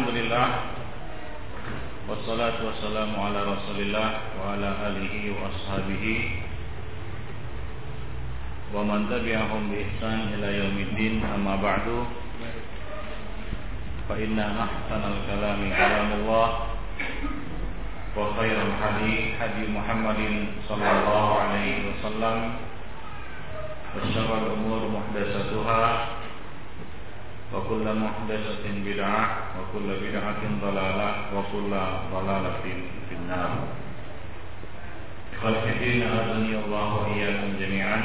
Baik. Alhamdulillah Wassalatu wassalamu ala rasulillah Wa ala alihi wa ashabihi Wa man tabi'ahum bi ihsan ila yaumiddin Amma ba'du Fa inna ahsanal kalami kalamullah Wa khairul hadi hadi Muhammadin sallallahu alaihi wasallam Wa syarrul umur muhdasatuhah وكل محدثة بدعة وكل بدعة ضلالة وكل ضلالة في النار Khalifatin azani Allah wa iyyakum jami'an.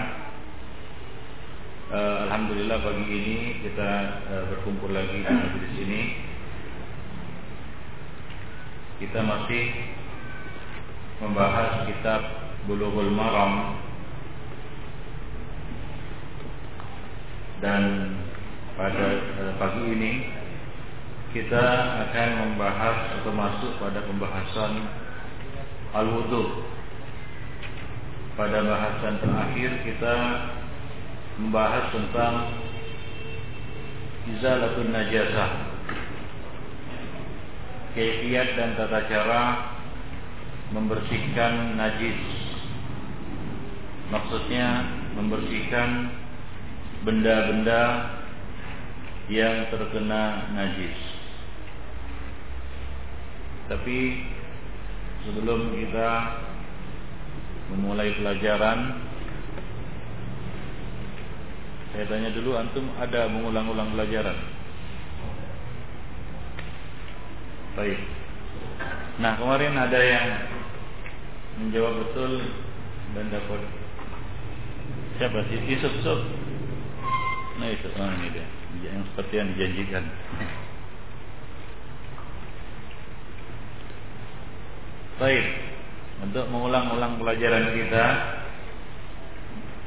Uh, Alhamdulillah pagi ini kita uh, berkumpul lagi di sini. Kita masih membahas kitab Bulughul Maram dan pada eh, pagi ini kita akan membahas atau masuk pada pembahasan al-wudu. Pada bahasan terakhir kita membahas tentang izalatun najasah. Kaifiat dan tata cara membersihkan najis. Maksudnya membersihkan benda-benda yang terkena najis. Tapi sebelum kita memulai pelajaran, saya tanya dulu antum ada mengulang-ulang pelajaran? Baik. Nah kemarin ada yang menjawab betul dan dapat siapa sih Yusuf Yusuf? Nah itu, oh ini dia yang seperti yang dijanjikan. Baik, untuk mengulang-ulang pelajaran kita,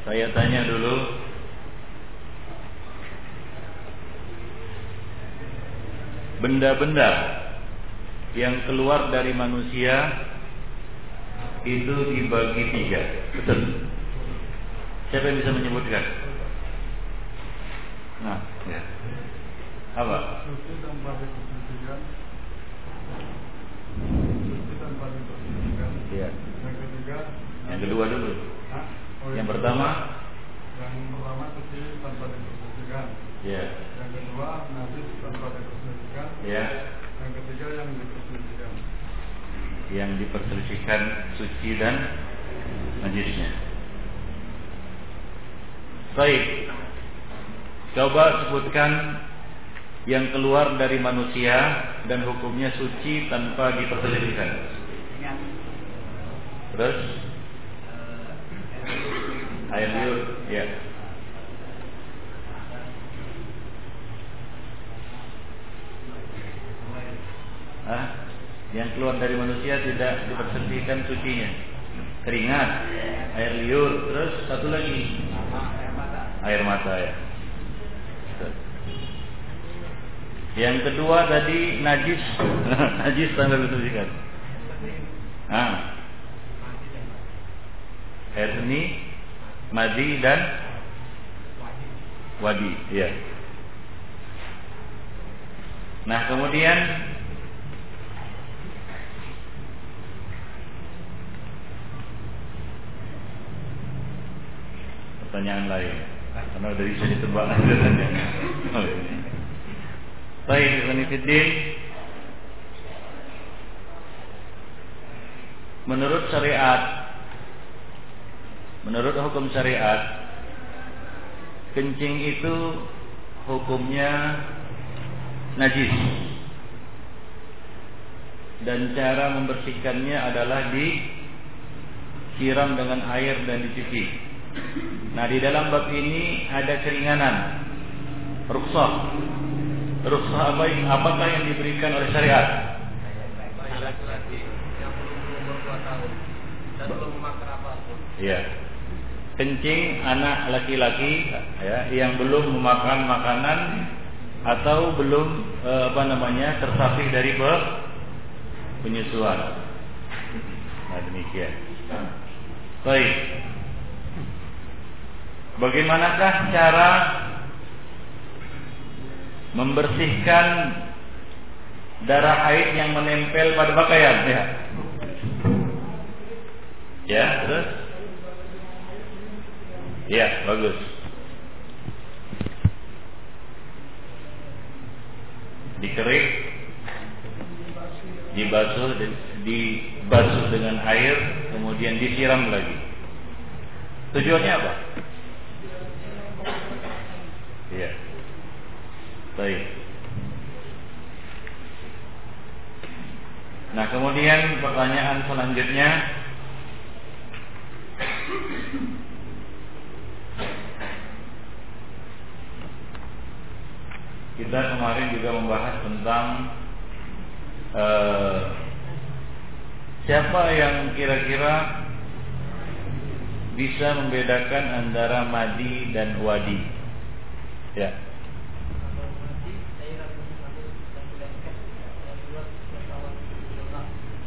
saya tanya dulu benda-benda yang keluar dari manusia itu dibagi tiga, betul? Siapa yang bisa menyebutkan? Nah, ya. Apa? Iya. Yang ketiga. Yang kedua dulu. Hah? Oh, yang pertama. Yang pertama suci tanpa dipersucikan. Iya. Yang kedua najis tanpa dipersucikan. Iya. Yang ketiga yang dipersucikan. Yang dipersucikan suci dan najisnya. Baik. Coba sebutkan yang keluar dari manusia dan hukumnya suci tanpa diperselisihkan. Terus air liur, ya. Ah, yang keluar dari manusia tidak diperselisihkan sucinya. Keringat, air liur, terus satu lagi air mata ya. Yang kedua tadi najis, najis tanda bersucikan. Ah. Seni, madi dan wadi, ya. Nah kemudian pertanyaan lain, karena dari sini Oh, Baik, Fiddin. Menurut syariat Menurut hukum syariat Kencing itu Hukumnya Najis. Dan cara membersihkannya adalah di Siram dengan air dan dicuci. Nah di dalam bab ini Ada keringanan Ruksah Rukhsah apa apakah yang diberikan oleh syariat? Laki-laki yang berumur 2 tahun dan belum makan apa pun. Iya. Kencing anak laki-laki ya yang belum memakan makanan atau belum eh, apa namanya tersapih dari penyusuan. Nah demikian. Baik. Bagaimanakah cara membersihkan darah haid yang menempel pada pakaian ya. Ya, terus? Ya, bagus. Dikerik, dibasuh, dibasuh dengan air, kemudian disiram lagi. Tujuannya apa? Iya. Baik. Nah, kemudian pertanyaan selanjutnya Kita kemarin juga membahas tentang uh, siapa yang kira-kira bisa membedakan antara madi dan wadi. Ya.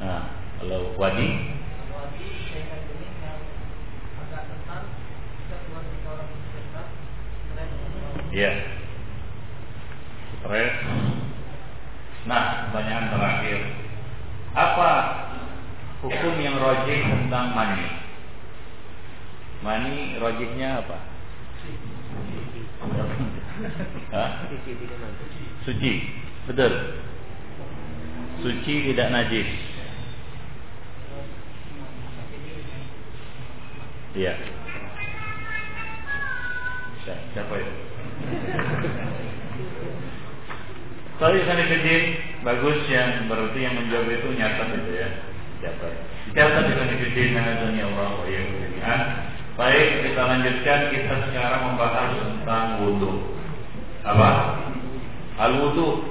Nah, kalau wadi Ya. Stres. Nah, pertanyaan terakhir. Apa hukum yang rojih tentang mani? Mani rojihnya apa? Suci. Betul. Suci tidak najis. Iya. Siapa itu? Tapi Sanifidin bagus yang berarti yang menjawab itu nyata itu ya. Siapa? Catat di Sanifidin dunia Allah wa ya Baik, kita lanjutkan kita sekarang membahas tentang wudhu. Apa? Al wudhu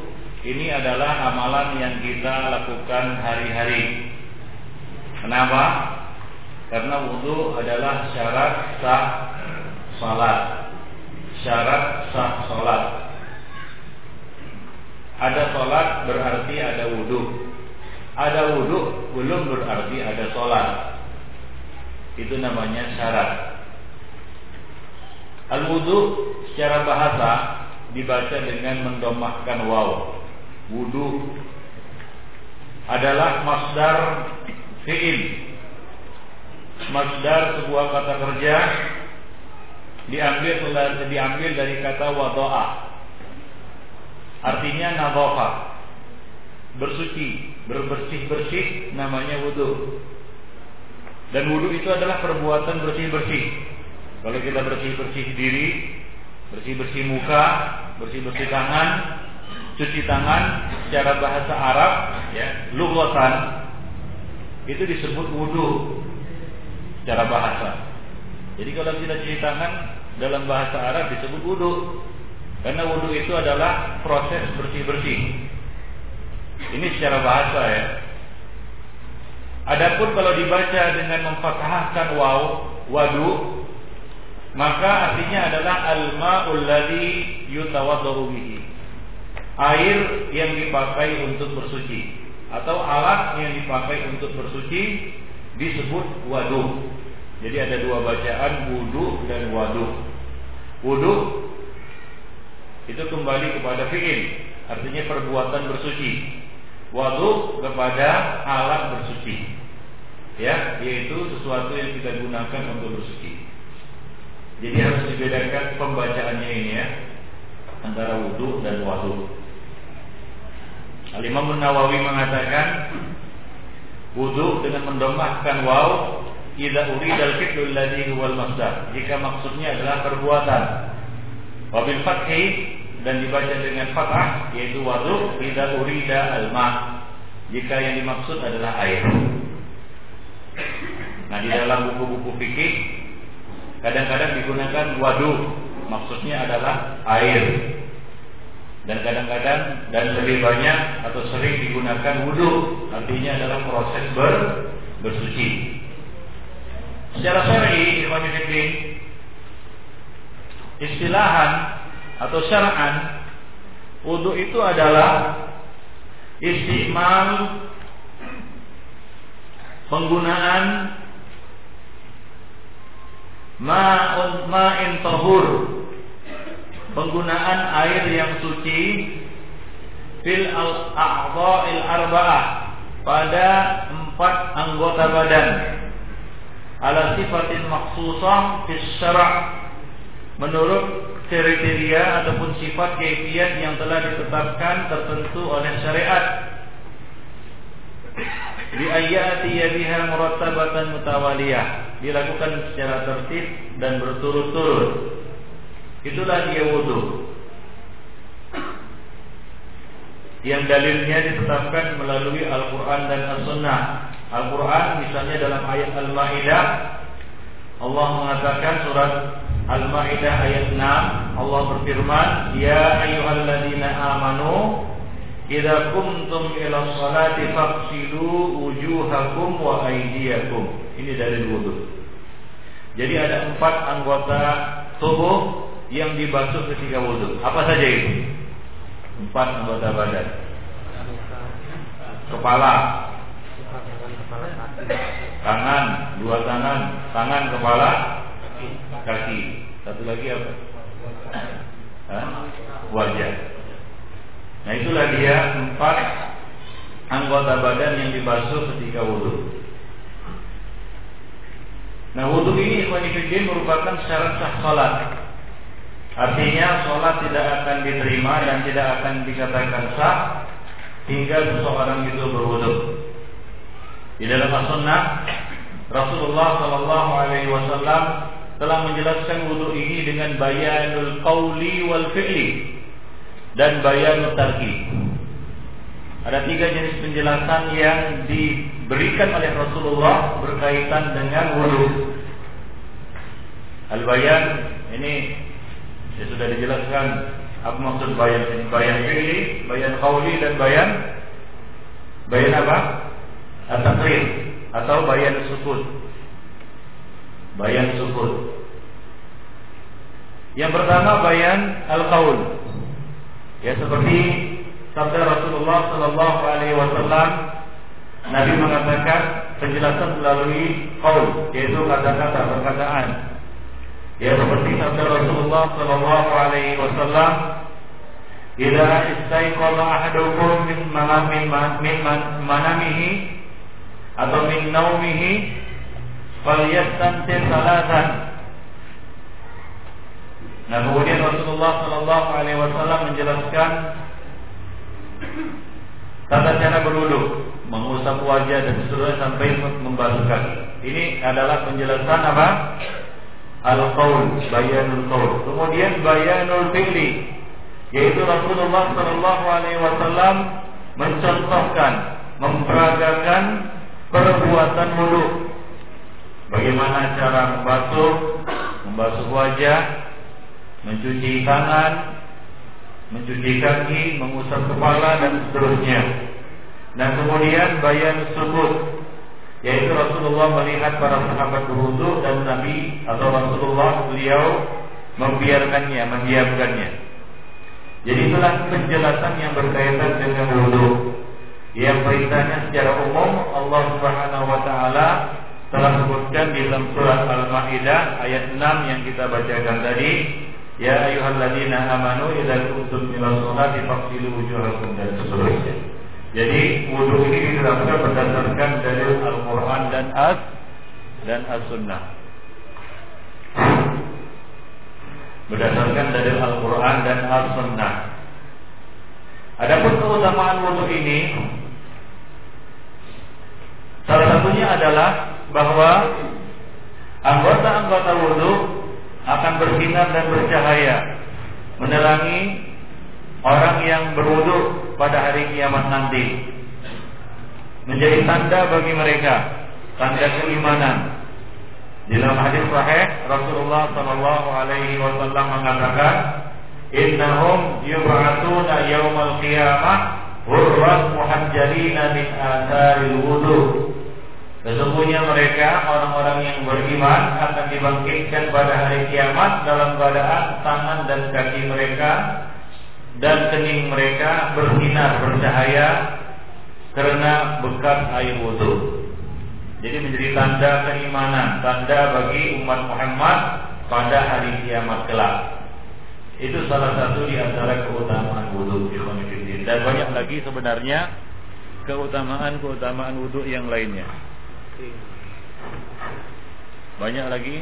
ini adalah amalan yang kita lakukan hari-hari. Kenapa? Karena wudhu adalah syarat sah salat syarat sah sholat. Ada sholat berarti ada wudhu. Ada wudhu belum berarti ada sholat. Itu namanya syarat. Al wudhu secara bahasa dibaca dengan mendomahkan waw. Wudhu adalah masdar fi'il. Masdar sebuah kata kerja diambil diambil dari kata wadoa. Artinya nadhafa bersuci berbersih-bersih namanya wudhu dan wudhu itu adalah perbuatan bersih-bersih. Kalau kita bersih-bersih diri bersih-bersih muka bersih-bersih tangan cuci tangan secara bahasa Arab ya lughatan itu disebut wudhu secara bahasa. Jadi kalau kita cuci tangan dalam bahasa Arab disebut wudhu karena wudhu itu adalah proses bersih-bersih. Ini secara bahasa ya. Adapun kalau dibaca dengan memfathahkan waw wadu maka artinya adalah al-ma'ul ladzi bihi. Air yang dipakai untuk bersuci atau alat yang dipakai untuk bersuci disebut wadu jadi ada dua bacaan wudu dan wadu Wudhu itu kembali kepada fi'il, artinya perbuatan bersuci. Wudhu kepada alat bersuci. Ya, yaitu sesuatu yang kita gunakan untuk bersuci. Jadi harus dibedakan pembacaannya ini ya antara wudhu dan wadu. Al-Imam Nawawi mengatakan wudhu dengan mendomahkan waw idza urida al-fi'lu alladhi huwa al-masdar. Jika maksudnya adalah perbuatan. Wa bil dan dibaca dengan fathah yaitu wadu idza urida al-ma. Jika yang dimaksud adalah air. Nah di dalam buku-buku fikih kadang-kadang digunakan wadu maksudnya adalah air dan kadang-kadang dan lebih banyak atau sering digunakan wudhu artinya adalah proses ber, bersuci. Secara syar'i, istilahan atau syar'an wudu itu adalah istimal penggunaan ma'un ma'in tahur penggunaan air yang suci fil al-a'dha'il arba'ah pada empat anggota badan. Ala sifatin maksusah fis syara' menurut kriteria ataupun sifat kaifiat yang telah ditetapkan tertentu oleh syariat. Bi ayati biha murattabatan mutawaliyah. Dilakukan secara tertib dan berturut-turut itulah dia wudu yang dalilnya ditetapkan melalui Al-Quran dan As-Sunnah. Al-Quran misalnya dalam ayat Al-Ma'idah Allah mengatakan surat Al-Ma'idah ayat 6 Allah berfirman Ya ayyuhalladzina amanu Idza kumtum ila salati faqsilu wujuhakum wa aydiyakum. Ini dalil wudu. Jadi ada empat anggota tubuh yang dibasuh ketika wudu. Apa saja itu? empat anggota badan. Kepala. Tangan dua tangan. Tangan kepala. Kaki. Satu lagi apa? Hah? wajah. Nah itulah dia empat anggota badan yang dibasuh ketika wudhu. Nah wudhu ini ikhwanifidin merupakan syarat sah salat Artinya sholat tidak akan diterima dan tidak akan dikatakan sah hingga seseorang itu berwudu. Di dalam as-sunnah Rasulullah Shallallahu Alaihi Wasallam telah menjelaskan wudu ini dengan bayanul qauli wal fi'li dan bayanul tarki. Ada tiga jenis penjelasan yang diberikan oleh Rasulullah berkaitan dengan wudu. Al-bayan ini Ya sudah dijelaskan apa maksud bayan? Bayan fi'li, bayan qawli dan bayan bayan apa? At-taqrir atau bayan sukut. Bayan sukut. Yang pertama bayan al-qaul. Ya seperti sabda Rasulullah sallallahu alaihi wasallam Nabi mengatakan penjelasan melalui qaul yaitu kata-kata perkataan Ya seperti sabda Rasulullah sallallahu alaihi wasallam, "Idza istaiqadha ahadukum min manamin min manamihi atau min naumihi falyastantir salatan." Nah, kemudian Rasulullah sallallahu alaihi wasallam menjelaskan tata cara berwudu, mengusap wajah dan seterusnya sampai membasuh kaki. Ini adalah penjelasan apa? Al-qaul, bayanul qaul. Kemudian bayanul fi'li, yaitu Rasulullah sallallahu alaihi wasallam mencontohkan, memperagakan perbuatan wudu. Bagaimana cara membasuh, membasuh wajah, mencuci tangan, mencuci kaki, mengusap kepala dan seterusnya. Dan kemudian bayan sujud, yaitu Rasulullah melihat para sahabat berwudu dan Nabi atau Rasulullah beliau membiarkannya, mendiamkannya. Jadi itulah penjelasan yang berkaitan dengan wudu. Yang perintahnya secara umum Allah Subhanahu wa taala telah sebutkan di dalam surat Al-Maidah ayat 6 yang kita bacakan tadi, ya ayyuhalladzina amanu idza kuntum ila sholati faghsilu wujuhakum dan seterusnya. Jadi wudhu ini diterapkan berdasarkan dari Al-Quran dan As dan As-Sunnah. Berdasarkan dari Al-Quran dan As-Sunnah. Adapun keutamaan wudhu ini, salah satunya adalah bahwa anggota-anggota wudhu akan bersinar dan bercahaya menerangi orang yang berwudu pada hari kiamat nanti. Menjadi tanda bagi mereka tanda keimanan. Dalam hadis sahih Rasulullah sallallahu alaihi wasallam mengatakan innahum yub'atsuna yaumal qiyamah hurran muhajjalina min atharil wudu. Sesungguhnya mereka orang-orang yang beriman akan dibangkitkan pada hari kiamat dalam keadaan tangan dan kaki mereka dan kening mereka bersinar bercahaya karena bekas air wudhu. Jadi menjadi tanda keimanan, tanda bagi umat Muhammad pada hari kiamat kelak. Itu salah satu di antara keutamaan wudhu dan banyak lagi sebenarnya keutamaan-keutamaan wudhu yang lainnya. Banyak lagi.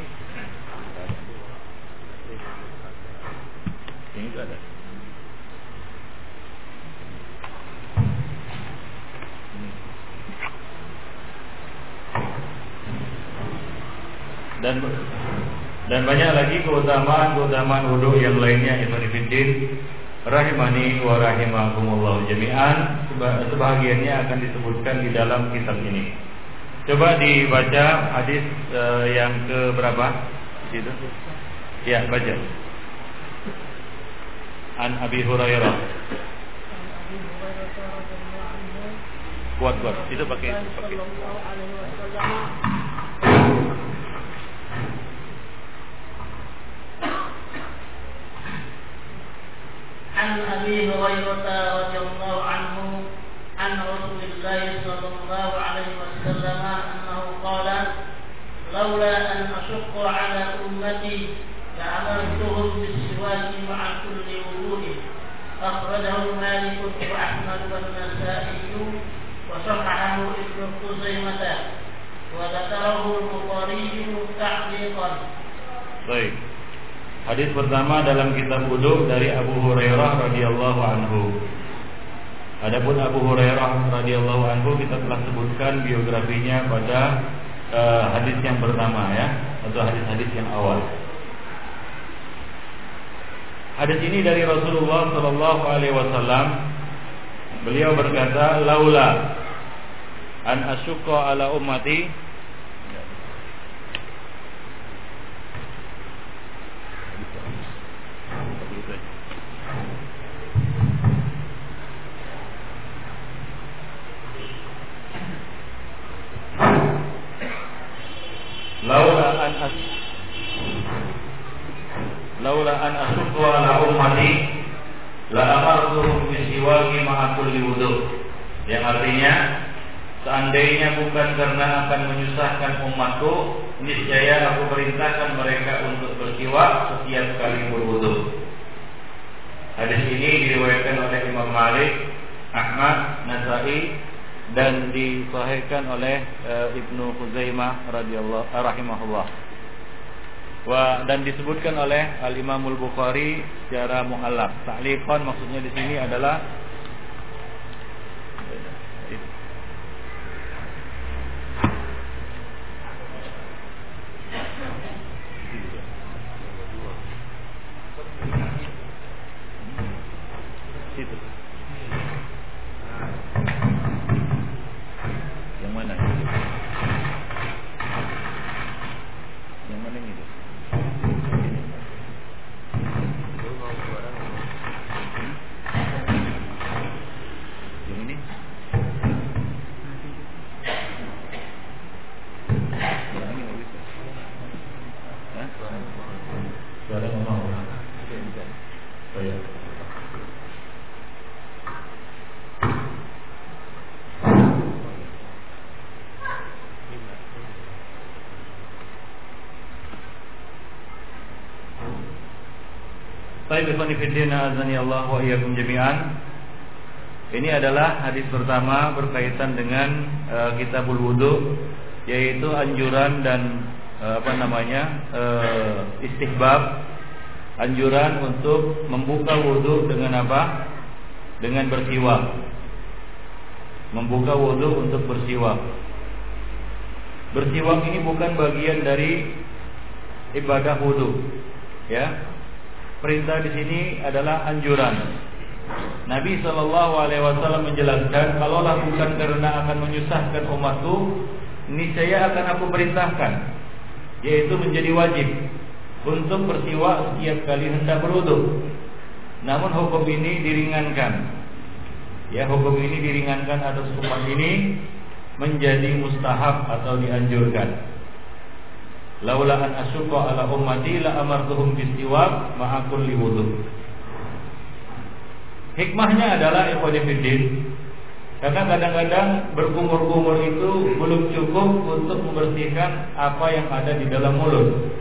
Ini ada. Dan dan banyak lagi keutamaan-keutamaan wudhu yang lainnya Ibn Fiddin rahimani wa rahimakumullah jami'an sebahagiannya akan disebutkan di dalam kitab ini. Coba dibaca hadis uh, yang ke berapa? Itu. Ya, baca. An Abi Hurairah. Kuat kuat. Itu pakai pakai. عن أبي هريرة رضي الله عنه عن رسول الله صلى الله عليه وسلم أنه قال لولا أن أشق على أمتي لأمرتهم بالسواك مع كل وضوء أخرجه مالك وأحمد والنسائي وصححه ابن خزيمة وذكره البخاري تعليقا. طيب Hadis pertama dalam kitab wudhu dari Abu Hurairah radhiyallahu anhu. Adapun Abu Hurairah radhiyallahu anhu kita telah sebutkan biografinya pada uh, hadis yang pertama ya atau hadis-hadis yang awal. Hadis ini dari Rasulullah Shallallahu Alaihi Wasallam. Beliau berkata, "Laula an asyqa ala ummati laula an as laula an asukku ala ummati la amartuhum bisiwaki ma'a kulli wudu yang artinya seandainya bukan karena akan menyusahkan umatku niscaya aku perintahkan mereka untuk bersiwak setiap kali berwudu hadis ini diriwayatkan oleh Imam Malik Ahmad Nasai dan disahihkan oleh uh, Ibnu Khuzaimah radhiyallahu uh, rahimahullah. Wa dan disebutkan oleh Al Imamul Bukhari secara muallaf. Ta'liqan maksudnya di sini adalah Ikhwan fillah azani Allah wa iyyakum jami'an. Ini adalah hadis pertama berkaitan dengan uh, kitabul wudu yaitu anjuran dan uh, apa namanya? Uh, istihbab anjuran untuk membuka wudu dengan apa? Dengan bersiwak. Membuka wudu untuk bersiwak. Bersiwak ini bukan bagian dari ibadah wudu, ya Perintah di sini adalah anjuran. Nabi Shallallahu Alaihi Wasallam menjelaskan, kalaulah bukan karena akan menyusahkan umatku, niscaya akan aku perintahkan, yaitu menjadi wajib untuk bersiwak setiap kali hendak berwudu. Namun hukum ini diringankan. Ya, hukum ini diringankan atas umat ini menjadi mustahab atau dianjurkan. Laula an asyqa ala ummati la amartuhum bistiwak ma'a kulli wudu. Hikmahnya adalah ikhwanifiddin karena kadang-kadang berkumur-kumur itu belum cukup untuk membersihkan apa yang ada di dalam mulut.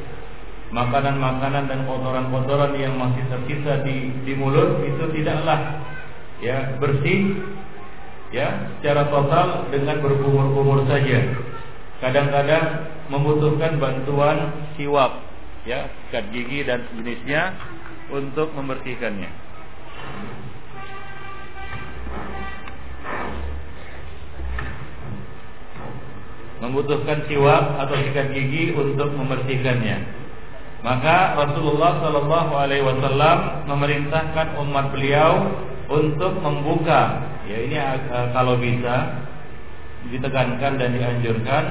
makanan-makanan dan kotoran-kotoran yang masih tersisa di di mulut itu tidaklah ya bersih ya secara total dengan berkumur-kumur saja. Kadang-kadang membutuhkan bantuan siwak ya, sikat gigi dan sejenisnya untuk membersihkannya. Membutuhkan siwak atau sikat gigi untuk membersihkannya. Maka Rasulullah Shallallahu Alaihi Wasallam memerintahkan umat beliau untuk membuka, ya ini uh, kalau bisa ditekankan dan dianjurkan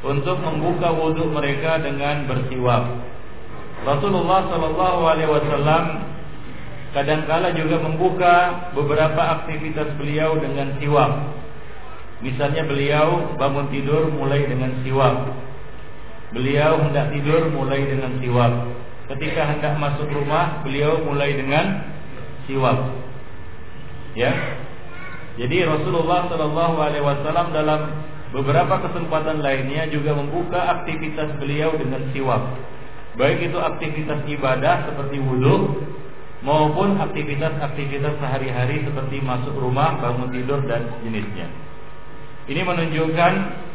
untuk membuka wudhu mereka dengan bersiwak. Rasulullah Shallallahu Alaihi Wasallam kadangkala juga membuka beberapa aktivitas beliau dengan siwak. Misalnya beliau bangun tidur mulai dengan siwak Beliau hendak tidur mulai dengan siwak. Ketika hendak masuk rumah, beliau mulai dengan siwak. Ya. Jadi Rasulullah Shallallahu Alaihi Wasallam dalam beberapa kesempatan lainnya juga membuka aktivitas beliau dengan siwak. Baik itu aktivitas ibadah seperti wudhu maupun aktivitas-aktivitas sehari-hari seperti masuk rumah, bangun tidur dan jenisnya. Ini menunjukkan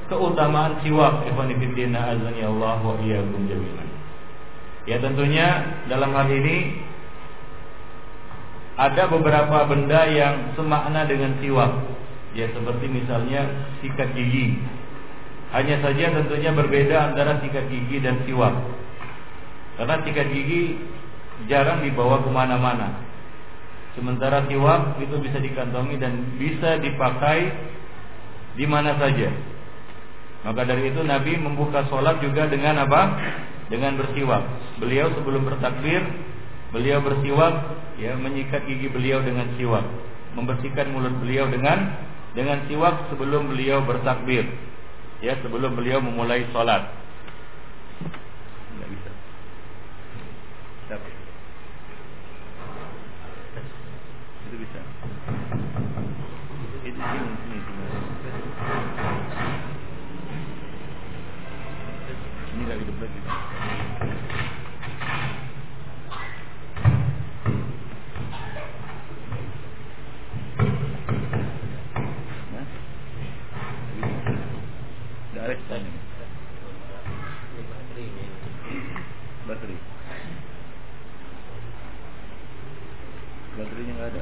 keutamaan siwak Allah wa. Ya tentunya dalam hal ini ada beberapa benda yang semakna dengan siwak. Ya seperti misalnya sikat gigi. Hanya saja tentunya berbeda antara sikat gigi dan siwak. Karena sikat gigi jarang dibawa ke mana-mana. Sementara siwak itu bisa dikantongi dan bisa dipakai di mana saja. Maka dari itu Nabi membuka sholat juga dengan apa? Dengan bersiwak. Beliau sebelum bertakbir, beliau bersiwak, ya menyikat gigi beliau dengan siwak, membersihkan mulut beliau dengan dengan siwak sebelum beliau bertakbir, ya sebelum beliau memulai sholat. Bisa. Tapi itu bisa. Itu ini, ini. ini nggak hidup lagi Baterai. Baterainya nggak ada.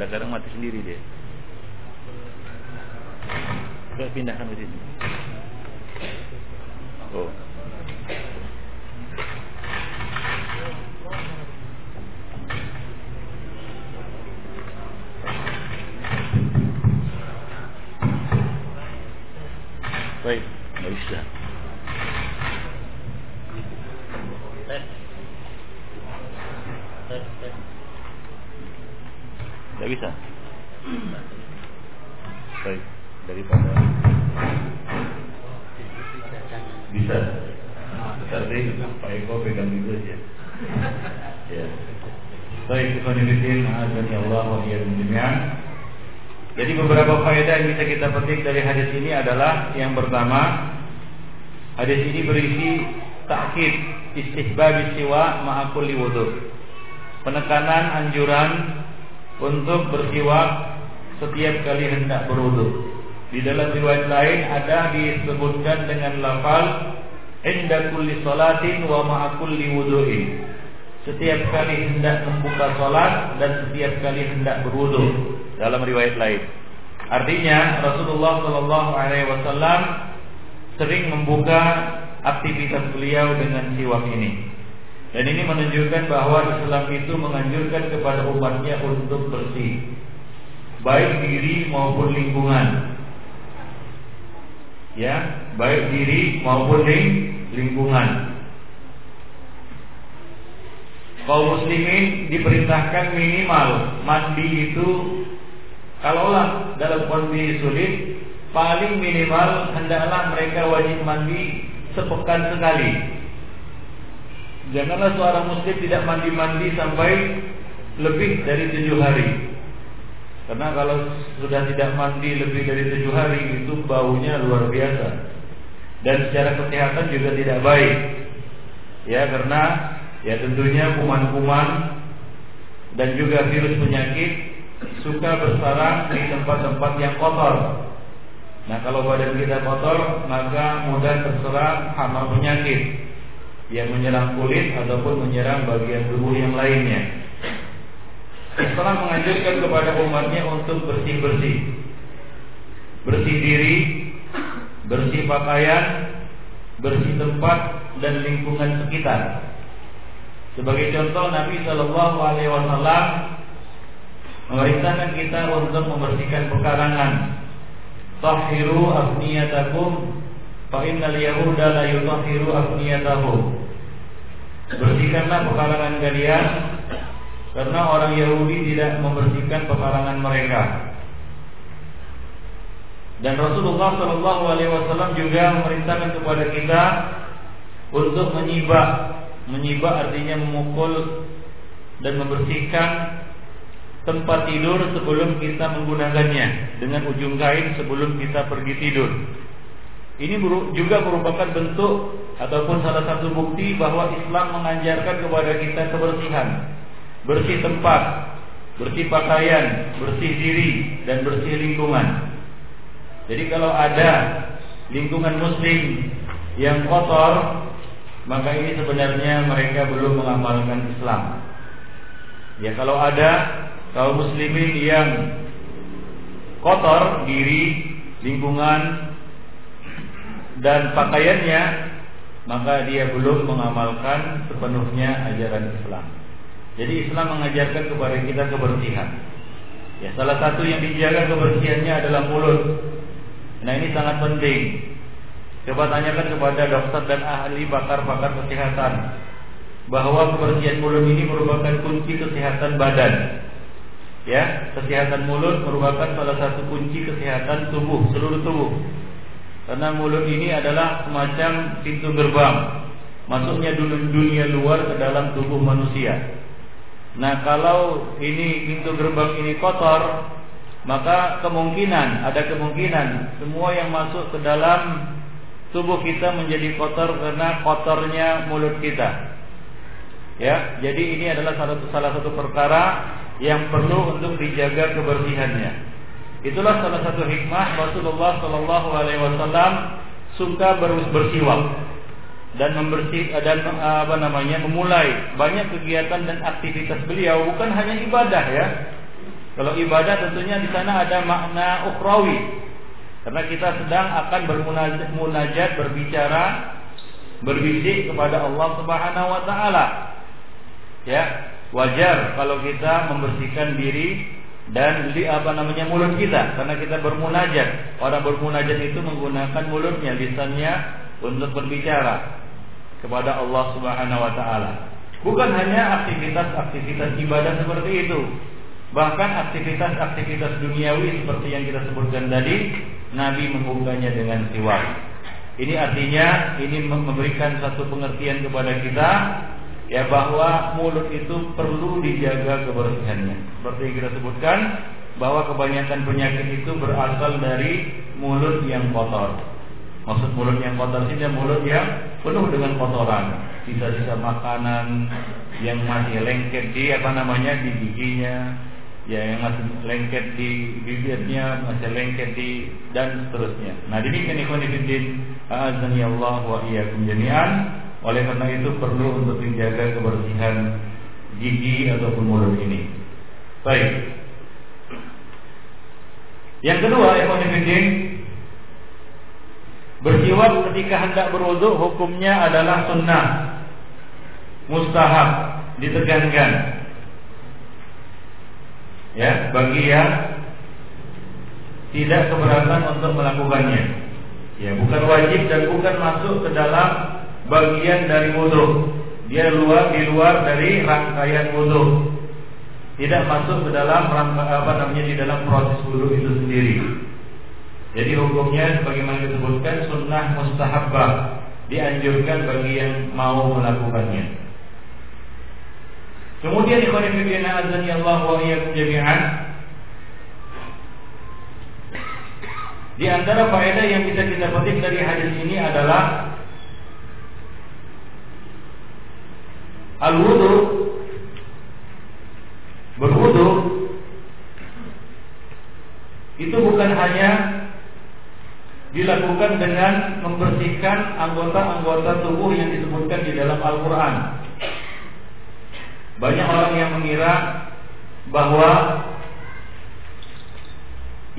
Kadang-kadang mati sendiri dia. Coba pindahkan ke sini. Oh. Baik, nggak bisa. Tidak bisa. Baik, daripada bisa. Tapi Pak Eko pegang itu aja. Ya. Baik, Ikhwanifidin, azani Allah wa jami'an. Jadi beberapa faedah yang bisa kita petik dari hadis ini adalah yang pertama, hadis ini berisi takkid istihbab siwa ma'akul wudhu. Penekanan anjuran untuk bersiwak setiap kali hendak berwudu. Di dalam riwayat lain ada disebutkan dengan lafal inda kulli salatin wa ma'a kulli wudu'in. Setiap kali hendak membuka salat dan setiap kali hendak berwudu dalam riwayat lain. Artinya Rasulullah Shallallahu Alaihi Wasallam sering membuka aktivitas beliau dengan siwak ini. Dan ini menunjukkan bahwa Islam itu menganjurkan kepada umatnya untuk bersih. baik diri maupun lingkungan. Ya, baik diri maupun lingkungan. Kaum muslimin diperintahkan minimal mandi itu kalaulah dalam kondisi sulit paling minimal hendaklah mereka wajib mandi sepekan sekali. Janganlah seorang muslim tidak mandi-mandi sampai lebih dari tujuh hari. Karena kalau sudah tidak mandi lebih dari tujuh hari itu baunya luar biasa dan secara kesehatan juga tidak baik. Ya karena ya tentunya kuman-kuman dan juga virus penyakit suka bersarang di tempat-tempat yang kotor. Nah kalau badan kita kotor maka mudah terserang hama penyakit yang menyerang kulit ataupun menyerang bagian tubuh yang lainnya. Islam menganjurkan kepada umatnya untuk bersih-bersih Bersih diri Bersih pakaian Bersih tempat dan lingkungan sekitar Sebagai contoh Nabi Shallallahu Alaihi Wasallam memerintahkan kita untuk membersihkan pekarangan. Tahiru afniyatakum fa innal yahuda la yutahhiru afniyatahum. Bersihkanlah pekarangan kalian karena orang Yahudi tidak membersihkan pekarangan mereka. Dan Rasulullah Shallallahu Alaihi Wasallam juga memerintahkan kepada kita untuk menyibak, menyibak artinya memukul dan membersihkan tempat tidur sebelum kita menggunakannya dengan ujung kain sebelum kita pergi tidur. Ini juga merupakan bentuk ataupun salah satu bukti bahwa Islam mengajarkan kepada kita kebersihan bersih tempat, bersih pakaian, bersih diri dan bersih lingkungan. Jadi kalau ada lingkungan muslim yang kotor, maka ini sebenarnya mereka belum mengamalkan Islam. Ya kalau ada kaum muslimin yang kotor diri, lingkungan dan pakaiannya, maka dia belum mengamalkan sepenuhnya ajaran Islam. Jadi Islam mengajarkan kepada kita kebersihan. Ya, salah satu yang dijaga kebersihannya adalah mulut. Nah, ini sangat penting. Coba tanyakan kepada dokter dan ahli pakar-pakar kesehatan bahwa kebersihan mulut ini merupakan kunci kesehatan badan. Ya, kesehatan mulut merupakan salah satu kunci kesehatan tubuh, seluruh tubuh. Karena mulut ini adalah semacam pintu gerbang masuknya dunia luar ke dalam tubuh manusia. Nah kalau ini pintu gerbang ini kotor Maka kemungkinan Ada kemungkinan Semua yang masuk ke dalam Tubuh kita menjadi kotor Karena kotornya mulut kita Ya, jadi ini adalah salah satu, salah satu perkara yang perlu untuk dijaga kebersihannya. Itulah salah satu hikmah Rasulullah Shallallahu Alaihi Wasallam suka bersiwak dan membersih dan apa namanya memulai banyak kegiatan dan aktivitas beliau bukan hanya ibadah ya. Kalau ibadah tentunya di sana ada makna ukhrawi. Karena kita sedang akan bermunajat, berbicara, berbisik kepada Allah Subhanahu wa taala. Ya, wajar kalau kita membersihkan diri dan di apa namanya mulut kita karena kita bermunajat. Orang bermunajat itu menggunakan mulutnya, lisannya untuk berbicara kepada Allah Subhanahu wa taala. Bukan hanya aktivitas-aktivitas ibadah seperti itu. Bahkan aktivitas-aktivitas duniawi seperti yang kita sebutkan tadi, Nabi membukanya dengan siwak. Ini artinya ini memberikan satu pengertian kepada kita ya bahwa mulut itu perlu dijaga kebersihannya. Seperti yang kita sebutkan bahwa kebanyakan penyakit itu berasal dari mulut yang kotor. Maksud mulut yang kotor ini mulut yang penuh dengan kotoran. Sisa-sisa makanan yang masih lengket di apa namanya di giginya, ya yang masih lengket di bibirnya, masih lengket di dan seterusnya. Nah, demikian ikhwan fillah, azani Allah wa iyyakum jami'an. Oleh karena itu perlu untuk menjaga kebersihan gigi ataupun mulut ini. Baik. Yang kedua, fillah, Bersiwak ketika hendak berwudu hukumnya adalah sunnah Mustahab Ditegankan Ya, bagi yang tidak keberatan untuk melakukannya. Ya, bukan wajib dan bukan masuk ke dalam bagian dari wudhu. Dia luar di luar dari rangkaian wudhu. Tidak masuk ke dalam rangka, apa namanya di dalam proses wudhu itu sendiri. Jadi hukumnya sebagaimana disebutkan sunnah mustahabbah dianjurkan bagi yang mau melakukannya. Kemudian ikhwan azan Allah wa iyyakum jami'an Di antara faedah yang bisa kita petik dari hadis ini adalah al-wudu berwudu itu bukan hanya dilakukan dengan membersihkan anggota-anggota tubuh yang disebutkan di dalam Al-Qur'an. Banyak orang yang mengira bahwa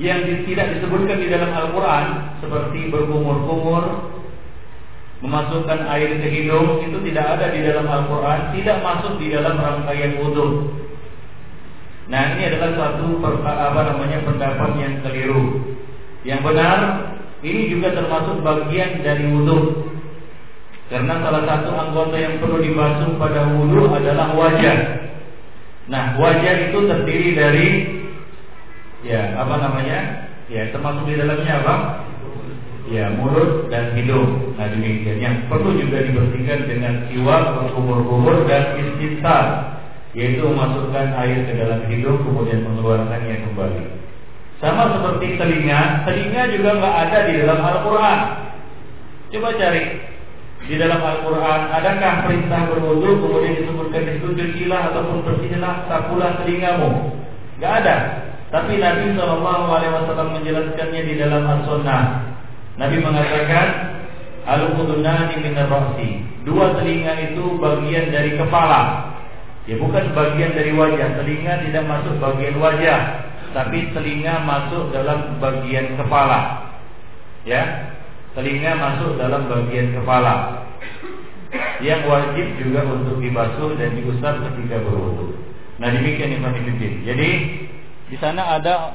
yang tidak disebutkan di dalam Al-Quran seperti berkumur-kumur, memasukkan air ke hidung itu tidak ada di dalam Al-Quran, tidak masuk di dalam rangkaian wudhu. Nah ini adalah suatu apa namanya pendapat yang keliru. Yang benar ini juga termasuk bagian dari wudhu. Karena salah satu anggota yang perlu dibasuh pada wudhu adalah wajah. Nah wajah itu terdiri dari ya apa namanya ya termasuk di dalamnya apa ya mulut dan hidung. Nah demikian. Yang perlu juga dibersihkan dengan siwak kumur-kumur dan istighfar yaitu memasukkan air ke dalam hidung kemudian mengeluarkannya kembali. Sama seperti telinga telinga juga nggak ada di dalam Al-Quran. Coba cari di dalam Al-Quran adakah perintah berwudu kemudian disebutkan di situ cucilah ataupun bersihlah sapulah telingamu? Nggak ada. Tapi Nabi Shallallahu Alaihi Wasallam menjelaskannya di dalam As-Sunnah. Nabi mengatakan al-udunani min rasi Dua telinga itu bagian dari kepala. Ya bukan bagian dari wajah. Telinga tidak masuk bagian wajah, tapi telinga masuk dalam bagian kepala. Ya, telinga masuk dalam bagian kepala. Yang wajib juga untuk dibasuh dan diusap ketika berwudu. Nah demikian Ibn Jadi di sana ada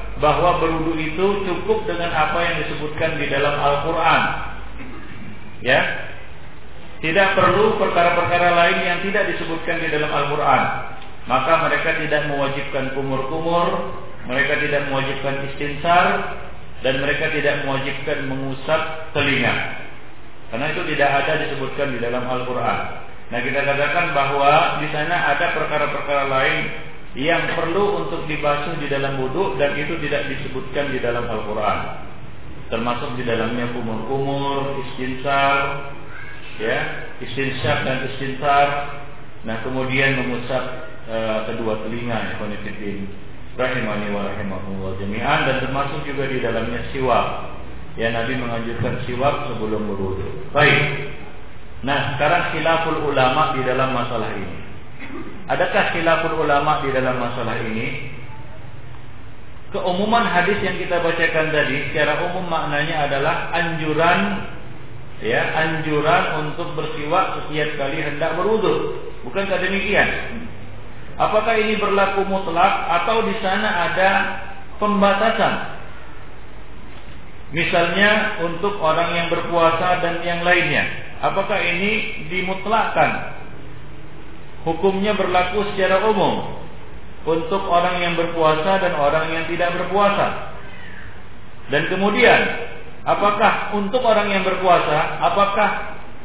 perlu perkara-perkara lain yang tidak disebutkan di dalam Al-Quran. Maka mereka tidak mewajibkan kumur-kumur, mereka tidak mewajibkan istinsar, dan mereka tidak mewajibkan mengusap telinga. Karena itu tidak ada disebutkan di dalam Al-Quran. Nah kita katakan bahwa di sana ada perkara-perkara lain yang perlu untuk dibasuh di dalam wudhu dan itu tidak disebutkan di dalam Al-Quran. Termasuk di dalamnya kumur-kumur, istinsar, ya, istinsar dan istinsar. Nah kemudian mengusap uh, kedua telinga, konfidin, rahimani wa rahimahullah jami'an dan termasuk juga di dalamnya siwak. Ya Nabi menganjurkan siwak sebelum berwudu. Baik. Nah, sekarang khilaful ulama di dalam masalah ini. Adakah khilaful ulama di dalam masalah ini? Keumuman hadis yang kita bacakan tadi secara umum maknanya adalah anjuran ya, anjuran untuk bersiwak setiap kali hendak berwudu. Bukankah demikian? Apakah ini berlaku mutlak atau di sana ada pembatasan? Misalnya untuk orang yang berpuasa dan yang lainnya. Apakah ini dimutlakkan? Hukumnya berlaku secara umum untuk orang yang berpuasa dan orang yang tidak berpuasa. Dan kemudian, apakah untuk orang yang berpuasa, apakah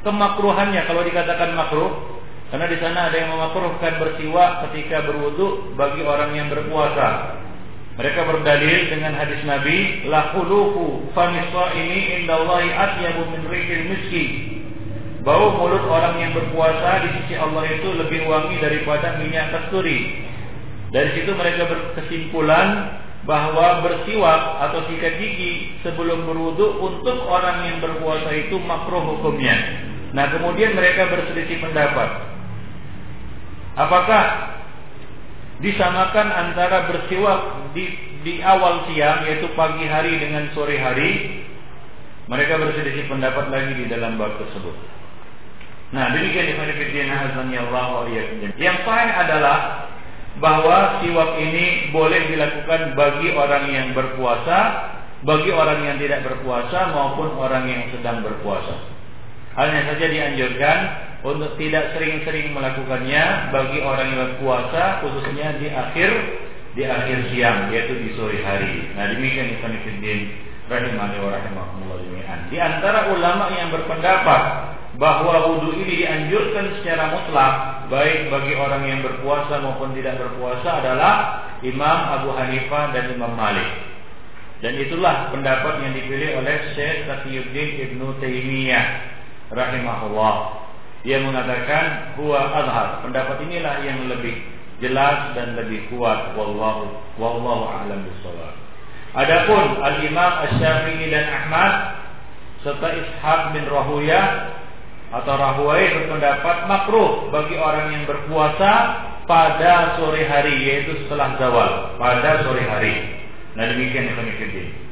kemakruhannya kalau dikatakan makruh? Karena di sana ada yang memakruhkan bersiwak ketika berwudu bagi orang yang berpuasa. Mereka berdalil dengan hadis Nabi, la khulufu faniswa ini indallahi atyabu min miski Bau mulut orang yang berpuasa di sisi Allah itu lebih wangi daripada minyak kasturi. Dari situ mereka berkesimpulan bahwa bersiwak atau sikat gigi sebelum berwudu untuk orang yang berpuasa itu makruh hukumnya. Nah, kemudian mereka berselisih pendapat. Apakah disamakan antara bersiwak di di awal siang yaitu pagi hari dengan sore hari? Mereka berselisih pendapat lagi di dalam bab tersebut. Nah, demikian ikhwan Allah wa Yang paling adalah bahwa siwak ini boleh dilakukan bagi orang yang berpuasa, bagi orang yang tidak berpuasa maupun orang yang sedang berpuasa. Hanya saja dianjurkan untuk tidak sering-sering melakukannya bagi orang yang berpuasa khususnya di akhir di akhir siang yaitu di sore hari. Nah, demikian ikhwan rahimani wa rahimahumullah Di antara ulama yang berpendapat bahwa wudhu ini dianjurkan secara mutlak baik bagi orang yang berpuasa maupun tidak berpuasa adalah Imam Abu Hanifah dan Imam Malik. Dan itulah pendapat yang dipilih oleh Syekh Taqiyuddin Ibnu Taimiyah rahimahullah. Dia mengatakan huwa azhar. Pendapat inilah yang lebih jelas dan lebih kuat wallahu wallahu a'lam bishawab. Adapun Al-Imam Asy-Syafi'i dan Ahmad serta Ishaq bin Rahuyah atau Rahway berpendapat makruh bagi orang yang berpuasa pada sore hari yaitu setelah zawal pada sore hari. Nah demikian yang kami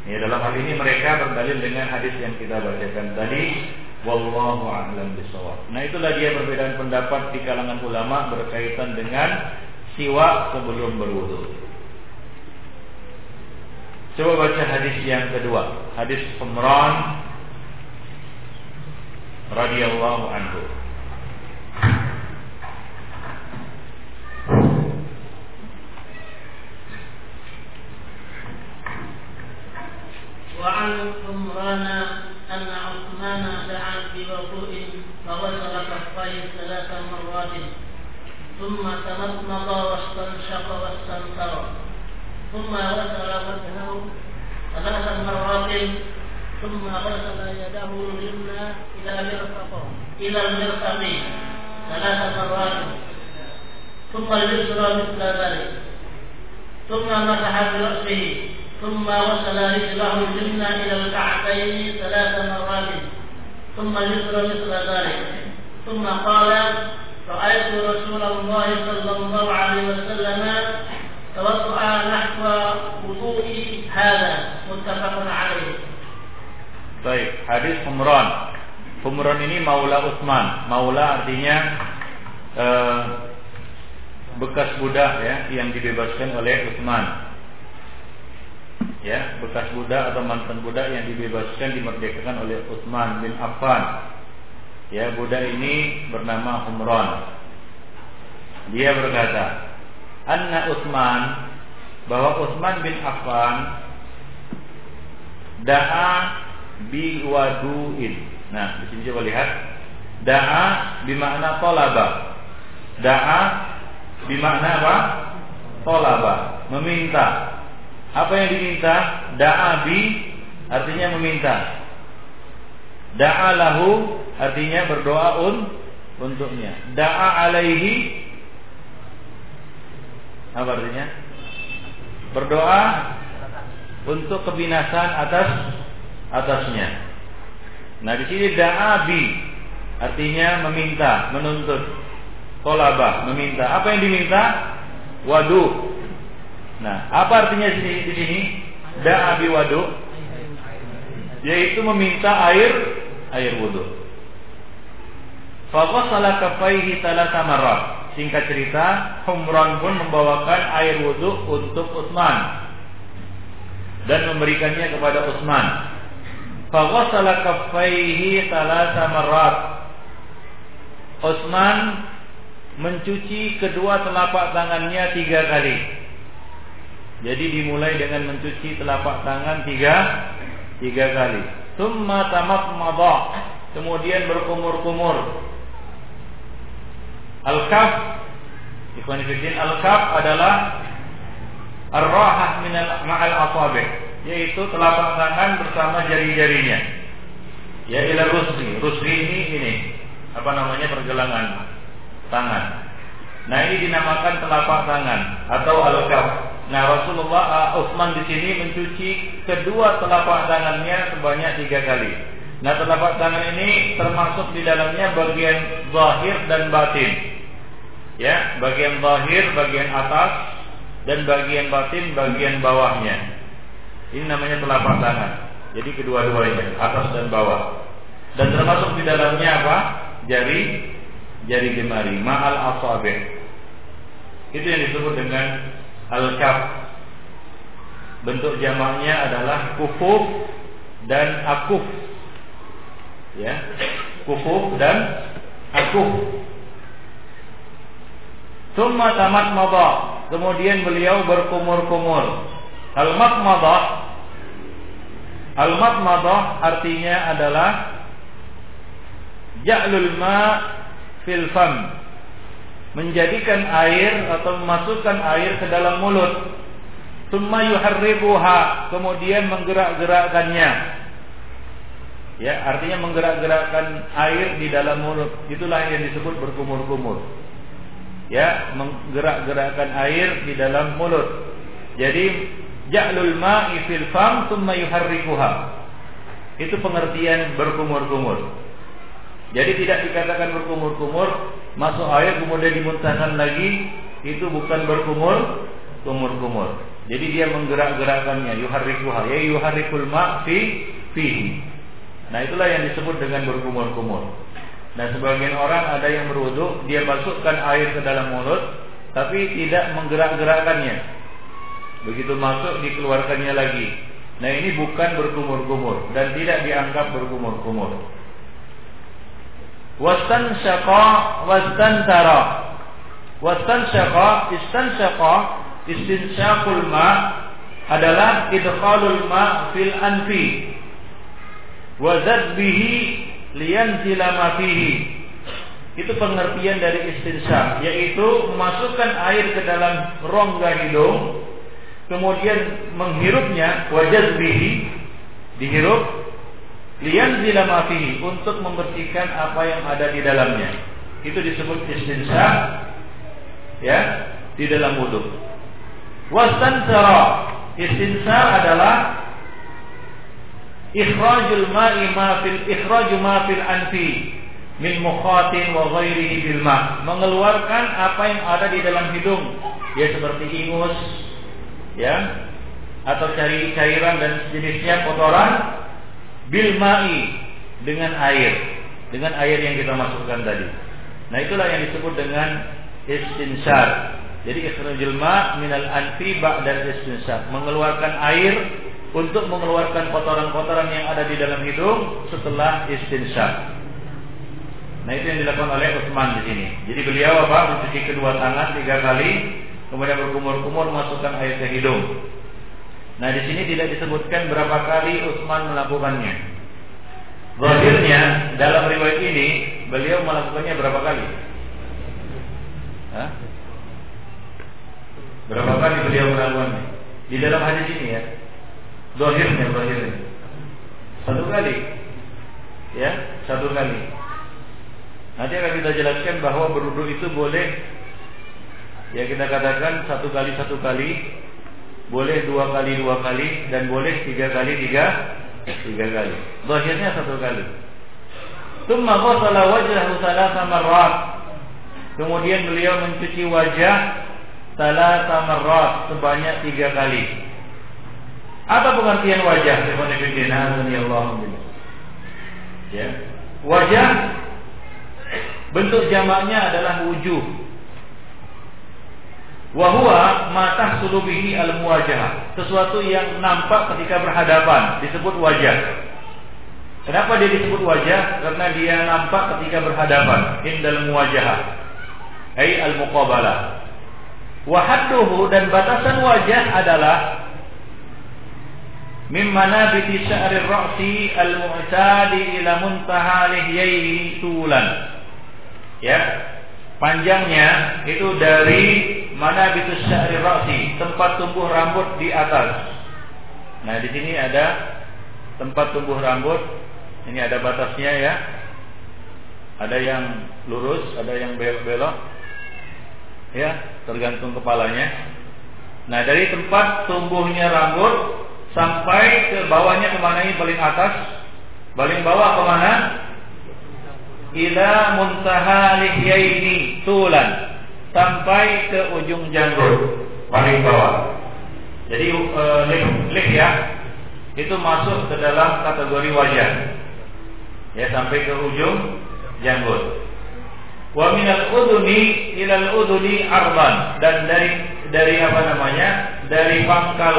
Ya dalam hal ini mereka berdalil dengan hadis yang kita bacakan tadi wallahu a'lam bishawab. Nah itulah dia perbedaan pendapat di kalangan ulama berkaitan dengan siwak sebelum berwudu. Coba baca hadis yang kedua, hadis Umran radhiyallahu anhu. وعن عمران أن عثمان دعا بوضوء فغسل كفيه ثلاث مرات ثم تمضمض واستنشق واستنثر ثم غسل وجهه ثلاث مرات ثم غسل يده اليمنى إلى مرفقه إلى المرفق. ثلاث مرات. ثم اليسرى مثل ذلك. ثم مسح برأسه. ثم غسل رجله اليمنى إلى الكعبين ثلاث مرات. ثم اليسرى مثل ذلك. ثم قال رأيت رسول الله صلى الله عليه وسلم توضأ نحو وضوء هذا. متفق عليه. Baik, hadis Humran. Humran ini Maula Utsman. Maula artinya eh, bekas budak ya yang dibebaskan oleh Utsman. Ya, bekas budak atau mantan budak yang dibebaskan dimerdekakan oleh Utsman bin Affan. Ya, budak ini bernama Humran. Dia berkata, "Anna Utsman bahwa Utsman bin Affan da'a biwaduin. Nah, di sini coba lihat Da'a bimakna tolaba. Da'a bimakna apa? Tolaba, meminta. Apa yang diminta? Da'a bi artinya meminta. Da'a lahu artinya berdoa un untuknya. Da'a alaihi apa artinya? Berdoa untuk kebinasan atas atasnya. Nah di sini da'abi artinya meminta, menuntut. Kolabah meminta. Apa yang diminta? Wadu. Nah, apa artinya di sini? Da'abi wadu, yaitu meminta air air wudhu. Faqasala kafaihi talata. Singkat cerita, Humran pun membawakan air wudhu untuk Utsman dan memberikannya kepada Utsman. Faghassala kaffaihi thalatha marrat. Utsman mencuci kedua telapak tangannya tiga kali. Jadi dimulai dengan mencuci telapak tangan tiga tiga kali. Thumma tamatmada. Kemudian berkumur-kumur. Al-kaf Ikhwan Al-kaf adalah ar-rahah min ma'al asabi yaitu telapak tangan bersama jari-jarinya. Ya ila rusri rusri ini ini apa namanya pergelangan tangan. Nah ini dinamakan telapak tangan. Atau al-kaf nah Rasulullah uh, Utsman di sini mencuci kedua telapak tangannya sebanyak tiga kali. Nah telapak tangan ini termasuk di dalamnya bagian zahir dan batin. Ya bagian zahir bagian atas dan bagian batin bagian bawahnya. Ini namanya telapak tangan. Jadi kedua-duanya, atas dan bawah. Dan termasuk di dalamnya apa? Jari jari jemari, ma'al asabi. Itu yang disebut dengan al-kaf. Bentuk jamaknya adalah kufuf dan akuf. Ya. Kufuf dan akuf. Summa tamat mada. Kemudian beliau berkumur-kumur. Al-matmadah Al-matmadah artinya adalah ja'lul ma fil fam. Menjadikan air atau memasukkan air ke dalam mulut. Summa yuharribuha, kemudian menggerak-gerakkannya. Ya, artinya menggerak-gerakkan air di dalam mulut. Itulah yang disebut berkumur-kumur ya menggerak-gerakkan air di dalam mulut. Jadi ja'lul ma'i fil fam thumma yuharrikuha. Itu pengertian berkumur-kumur. Jadi tidak dikatakan berkumur-kumur, masuk air kemudian dimuntahkan lagi, itu bukan berkumur, kumur-kumur. Jadi dia menggerak-gerakkannya, yuharrikuha, ya yuharrikul ma' fi fihi. Nah, itulah yang disebut dengan berkumur-kumur. Nah sebagian orang ada yang berwudu Dia masukkan air ke dalam mulut Tapi tidak menggerak-gerakkannya Begitu masuk dikeluarkannya lagi. Nah ini bukan berkumur-kumur Dan tidak dianggap berkumur-kumur. Wastan syaqa Wastan tara Wastan syaqa Istan syaqa Istinsyaqul ma Adalah idkhalul ma fil anfi. Wazad bihi lian ma fihi. Itu pengertian dari istinsyak, yaitu memasukkan air ke dalam rongga hidung, kemudian menghirupnya wajah bihi, dihirup lian ma untuk membersihkan apa yang ada di dalamnya. Itu disebut istinsyak ya di dalam wudhu. Wastansara istinsar adalah ikhrajul ma'i ma fil ikhraju ma fil anfi min mukhatin wa ghairihi bil ma mengeluarkan apa yang ada di dalam hidung ya seperti ingus ya atau cari cairan dan jenisnya kotoran bil ma'i dengan air dengan air yang kita masukkan tadi nah itulah yang disebut dengan istinsar jadi ikhrajul ma' minal anfi ba'da istinsar mengeluarkan air untuk mengeluarkan kotoran-kotoran yang ada di dalam hidung setelah istinsyak. Nah itu yang dilakukan oleh Utsman di sini. Jadi beliau apa? Mencuci kedua tangan tiga kali, kemudian berkumur-kumur masukkan air ke hidung. Nah di sini tidak disebutkan berapa kali Utsman melakukannya. Zahirnya dalam riwayat ini beliau melakukannya berapa kali? Hah? Berapa kali beliau melakukannya? Di dalam hadis ini ya. Dohirnya, dohirnya. Satu kali. Ya, satu kali. Nanti akan kita jelaskan bahwa berwudu itu boleh ya kita katakan satu kali satu kali, boleh dua kali dua kali dan boleh tiga kali tiga tiga kali. Dohirnya satu kali. Thalatha marrat. Kemudian beliau mencuci wajah thalatha marrat sebanyak tiga kali. Apa pengertian wajah? Ya. Wajah bentuk jamaknya adalah wujuh. Wahwa mata sulubihi al muwajah sesuatu yang nampak ketika berhadapan disebut wajah. Kenapa dia disebut wajah? Karena dia nampak ketika berhadapan. Indal muwajah. Ay al muqabalah. Wahadduhu dan batasan wajah adalah Mimmana biti sya'ri ra'si al-mu'tadi ila muntaha lihyaihi tulan. Ya. Panjangnya itu dari mana bitu sya'ri ra'si, tempat tumbuh rambut di atas. Nah, di sini ada tempat tumbuh rambut ini ada batasnya ya. Ada yang lurus, ada yang belok-belok. Ya, tergantung kepalanya. Nah, dari tempat tumbuhnya rambut sampai ke bawahnya ke mana ini paling atas? Paling bawah ke mana? Ila muntaha lihyaini tulan sampai ke ujung janggut paling bawah. Jadi uh, lih, lih ya itu masuk ke dalam kategori wajah ya sampai ke ujung janggut. Wa minal uduni ilal uduni arban dan dari dari apa namanya? Dari pangkal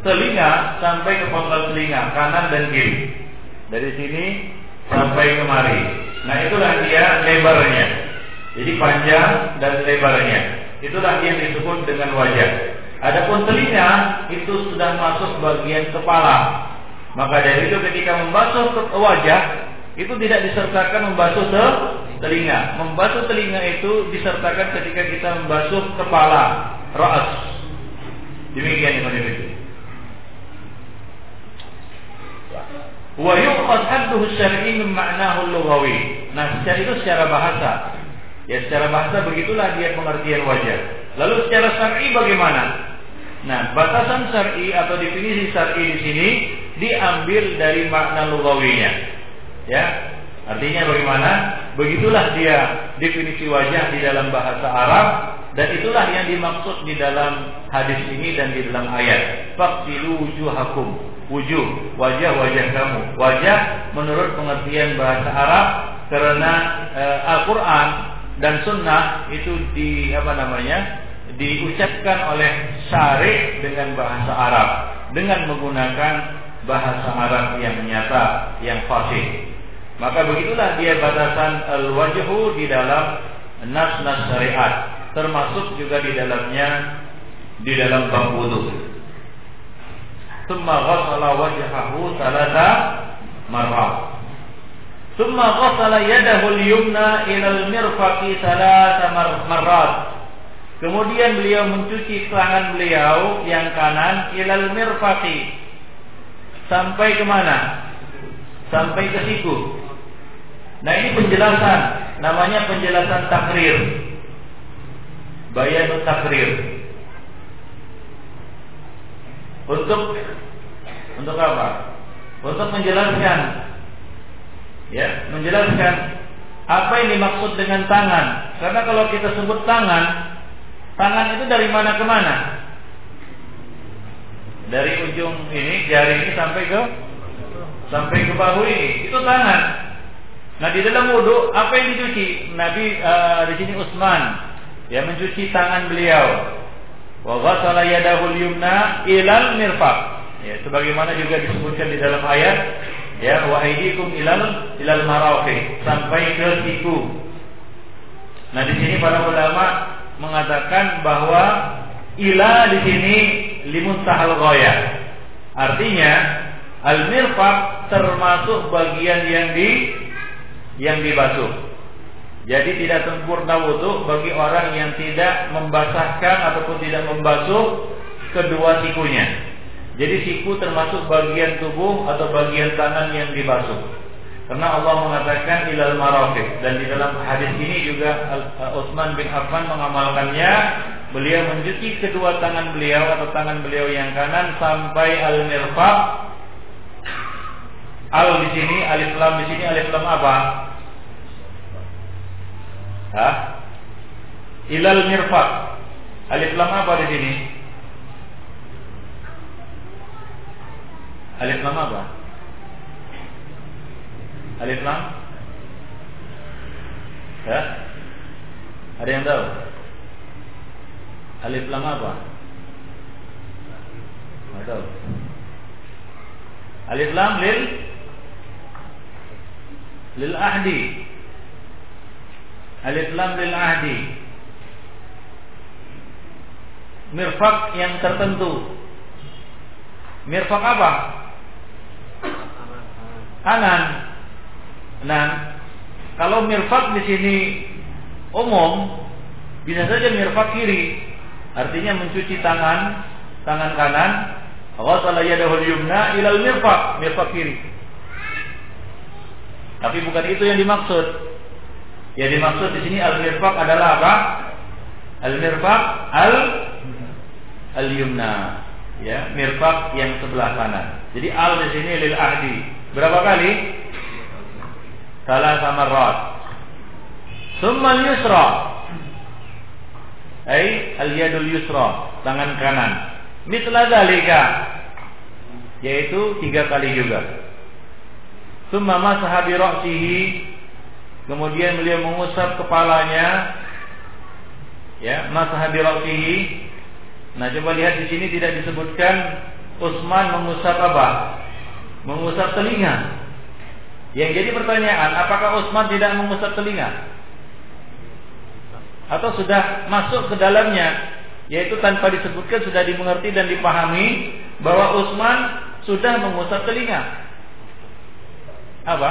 telinga sampai ke pangkal telinga kanan dan kiri. Dari sini sampai kemari. Nah, itulah dia lebarnya. Jadi panjang dan lebarnya. Itulah yang disebut dengan wajah. Adapun telinga itu sudah masuk bagian kepala. Maka dari itu ketika membasuh wajah itu tidak disertakan membasuh ke telinga. Membasuh telinga itu disertakan ketika kita membasuh kepala, raas. Demikian yang itu. Wa yuqad hadduhu syar'i min ma'nahu lughawi. Nah, secara itu secara bahasa. Ya secara bahasa begitulah dia pengertian wajah. Lalu secara syar'i bagaimana? Nah, batasan syar'i atau definisi syar'i di sini diambil dari makna lugawinya. Ya, artinya bagaimana? Begitulah dia definisi wajah di dalam bahasa Arab dan itulah yang dimaksud di dalam hadis ini dan di dalam ayat. Faqtilu wujuhakum. Wujuh, wajah-wajah kamu. Wajah menurut pengertian bahasa Arab karena e, Al-Qur'an dan sunnah itu di apa namanya? diucapkan oleh syari dengan bahasa Arab dengan menggunakan bahasa Arab yang nyata, yang fasih. Maka begitulah dia batasan al-wajhu di dalam nas-nas syariat, termasuk juga di dalamnya di dalam bab wudu. Tsumma ghassala wajhahu thalatha marrat. Tsumma ghassala yadahu al-yumna ila al-mirfaqi thalatha marrat. Kemudian beliau mencuci tangan beliau yang kanan ilal mirfaqi sampai ke mana? Sampai ke siku. Nah ini penjelasan, namanya penjelasan takrir. Bayanut takrir. Untuk untuk apa? Untuk menjelaskan ya, menjelaskan apa yang dimaksud dengan tangan. Karena kalau kita sebut tangan, tangan itu dari mana ke mana? Dari ujung ini jari ini sampai ke sampai ke bahu ini, itu tangan. Nah di dalam wudhu apa yang dicuci? Nabi uh, di sini Utsman ya mencuci tangan beliau. Wa ghasala yadahu yumna ilal mirfaq. Ya sebagaimana juga disebutkan di dalam ayat ya wa aydikum ilal ilal marafiq sampai ke siku. Nah di sini para ulama mengatakan bahwa ila di sini limun tahal ghaya. Artinya al mirfaq termasuk bagian yang di yang dibasuh. Jadi tidak sempurna wudhu bagi orang yang tidak membasahkan ataupun tidak membasuh kedua sikunya. Jadi siku termasuk bagian tubuh atau bagian tangan yang dibasuh. Karena Allah mengatakan ilal marafiq dan di dalam hadis ini juga Utsman bin Affan mengamalkannya. Beliau mencuci kedua tangan beliau atau tangan beliau yang kanan sampai al mirfaq. Al di sini, alif lam di sini, alif lam apa? Hah? Ilal mirfaq. Alif lam apa di sini? Alif lam apa? Alif lam? Ya? Ada yang tahu? Alif lam apa? Tidak tahu. Alif lam lil lil ahdi. Alif lam lil ahdi. Mirfak yang tertentu. Mirfak apa? Kanan. Nah, kalau mirfak di sini umum, bisa saja mirfak kiri. Artinya mencuci tangan, tangan kanan, ghasala yadahu yumna ilal mirfaq, mirfaq kiri. Tapi bukan itu yang dimaksud. Yang dimaksud di sini al-mirfaq adalah apa? Al-mirfaq al al-yumna. Ya, mirfaq yang sebelah kanan. Jadi al di sini lil ahdi. Berapa kali? Salah sama rot. Summa yusra Ay al-yadul yusra, tangan kanan. Mitla dalika yaitu tiga kali juga. Summa masaha bi ra'sihi kemudian beliau mengusap kepalanya ya masaha bi ra'sihi nah coba lihat di sini tidak disebutkan Utsman mengusap apa mengusap telinga yang jadi pertanyaan apakah Utsman tidak mengusap telinga atau sudah masuk ke dalamnya yaitu tanpa disebutkan sudah dimengerti dan dipahami bahwa Utsman sudah mengusap telinga. Apa?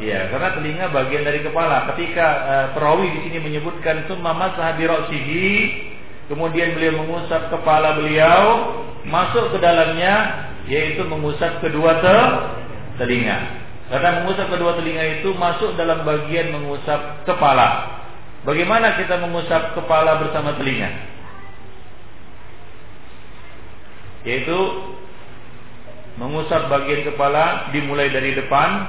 Iya, karena telinga bagian dari kepala. Ketika uh, perawi di sini menyebutkan summa masaha bi kemudian beliau mengusap kepala beliau, masuk ke dalamnya yaitu mengusap kedua te telinga. Karena mengusap kedua telinga itu masuk dalam bagian mengusap kepala. Bagaimana kita mengusap kepala bersama telinga? Yaitu mengusap bagian kepala dimulai dari depan,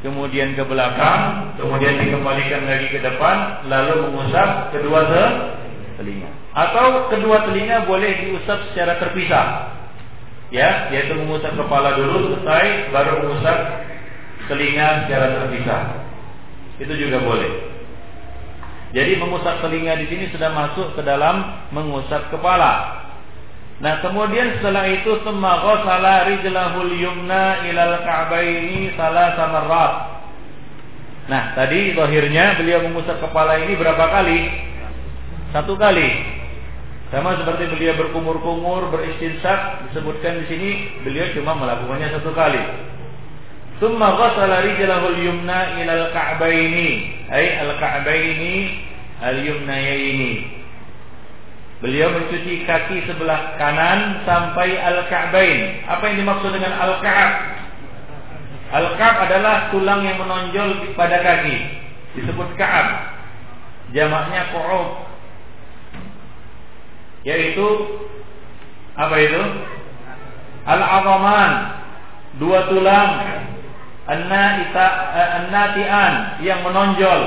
kemudian ke belakang, kemudian dikembalikan lagi ke depan, lalu mengusap kedua telinga. Atau kedua telinga boleh diusap secara terpisah. Ya, yaitu mengusap kepala dulu selesai baru mengusap telinga secara terpisah. Itu juga boleh. Jadi mengusap telinga di sini sudah masuk ke dalam mengusap kepala. Nah, kemudian setelah itu summa ghassala rijlahul yumna ilal ka'baini salasa marrat. Nah, tadi zahirnya beliau mengusap kepala ini berapa kali? Satu kali. Sama seperti beliau berkumur-kumur, beristinsak, disebutkan di sini beliau cuma melakukannya satu kali. Thumma ghassala rijlahul yumna ilal ka'baini, ay al-ka'baini al-yumnayaini. Beliau mencuci kaki sebelah kanan sampai al-ka'bain. Apa yang dimaksud dengan al-ka'ab? Al-ka'ab adalah tulang yang menonjol pada kaki. Disebut ka'ab. Jamaknya qu'ub. Yaitu apa itu? Al-azaman. Dua tulang. Eh, an-nati'an yang menonjol.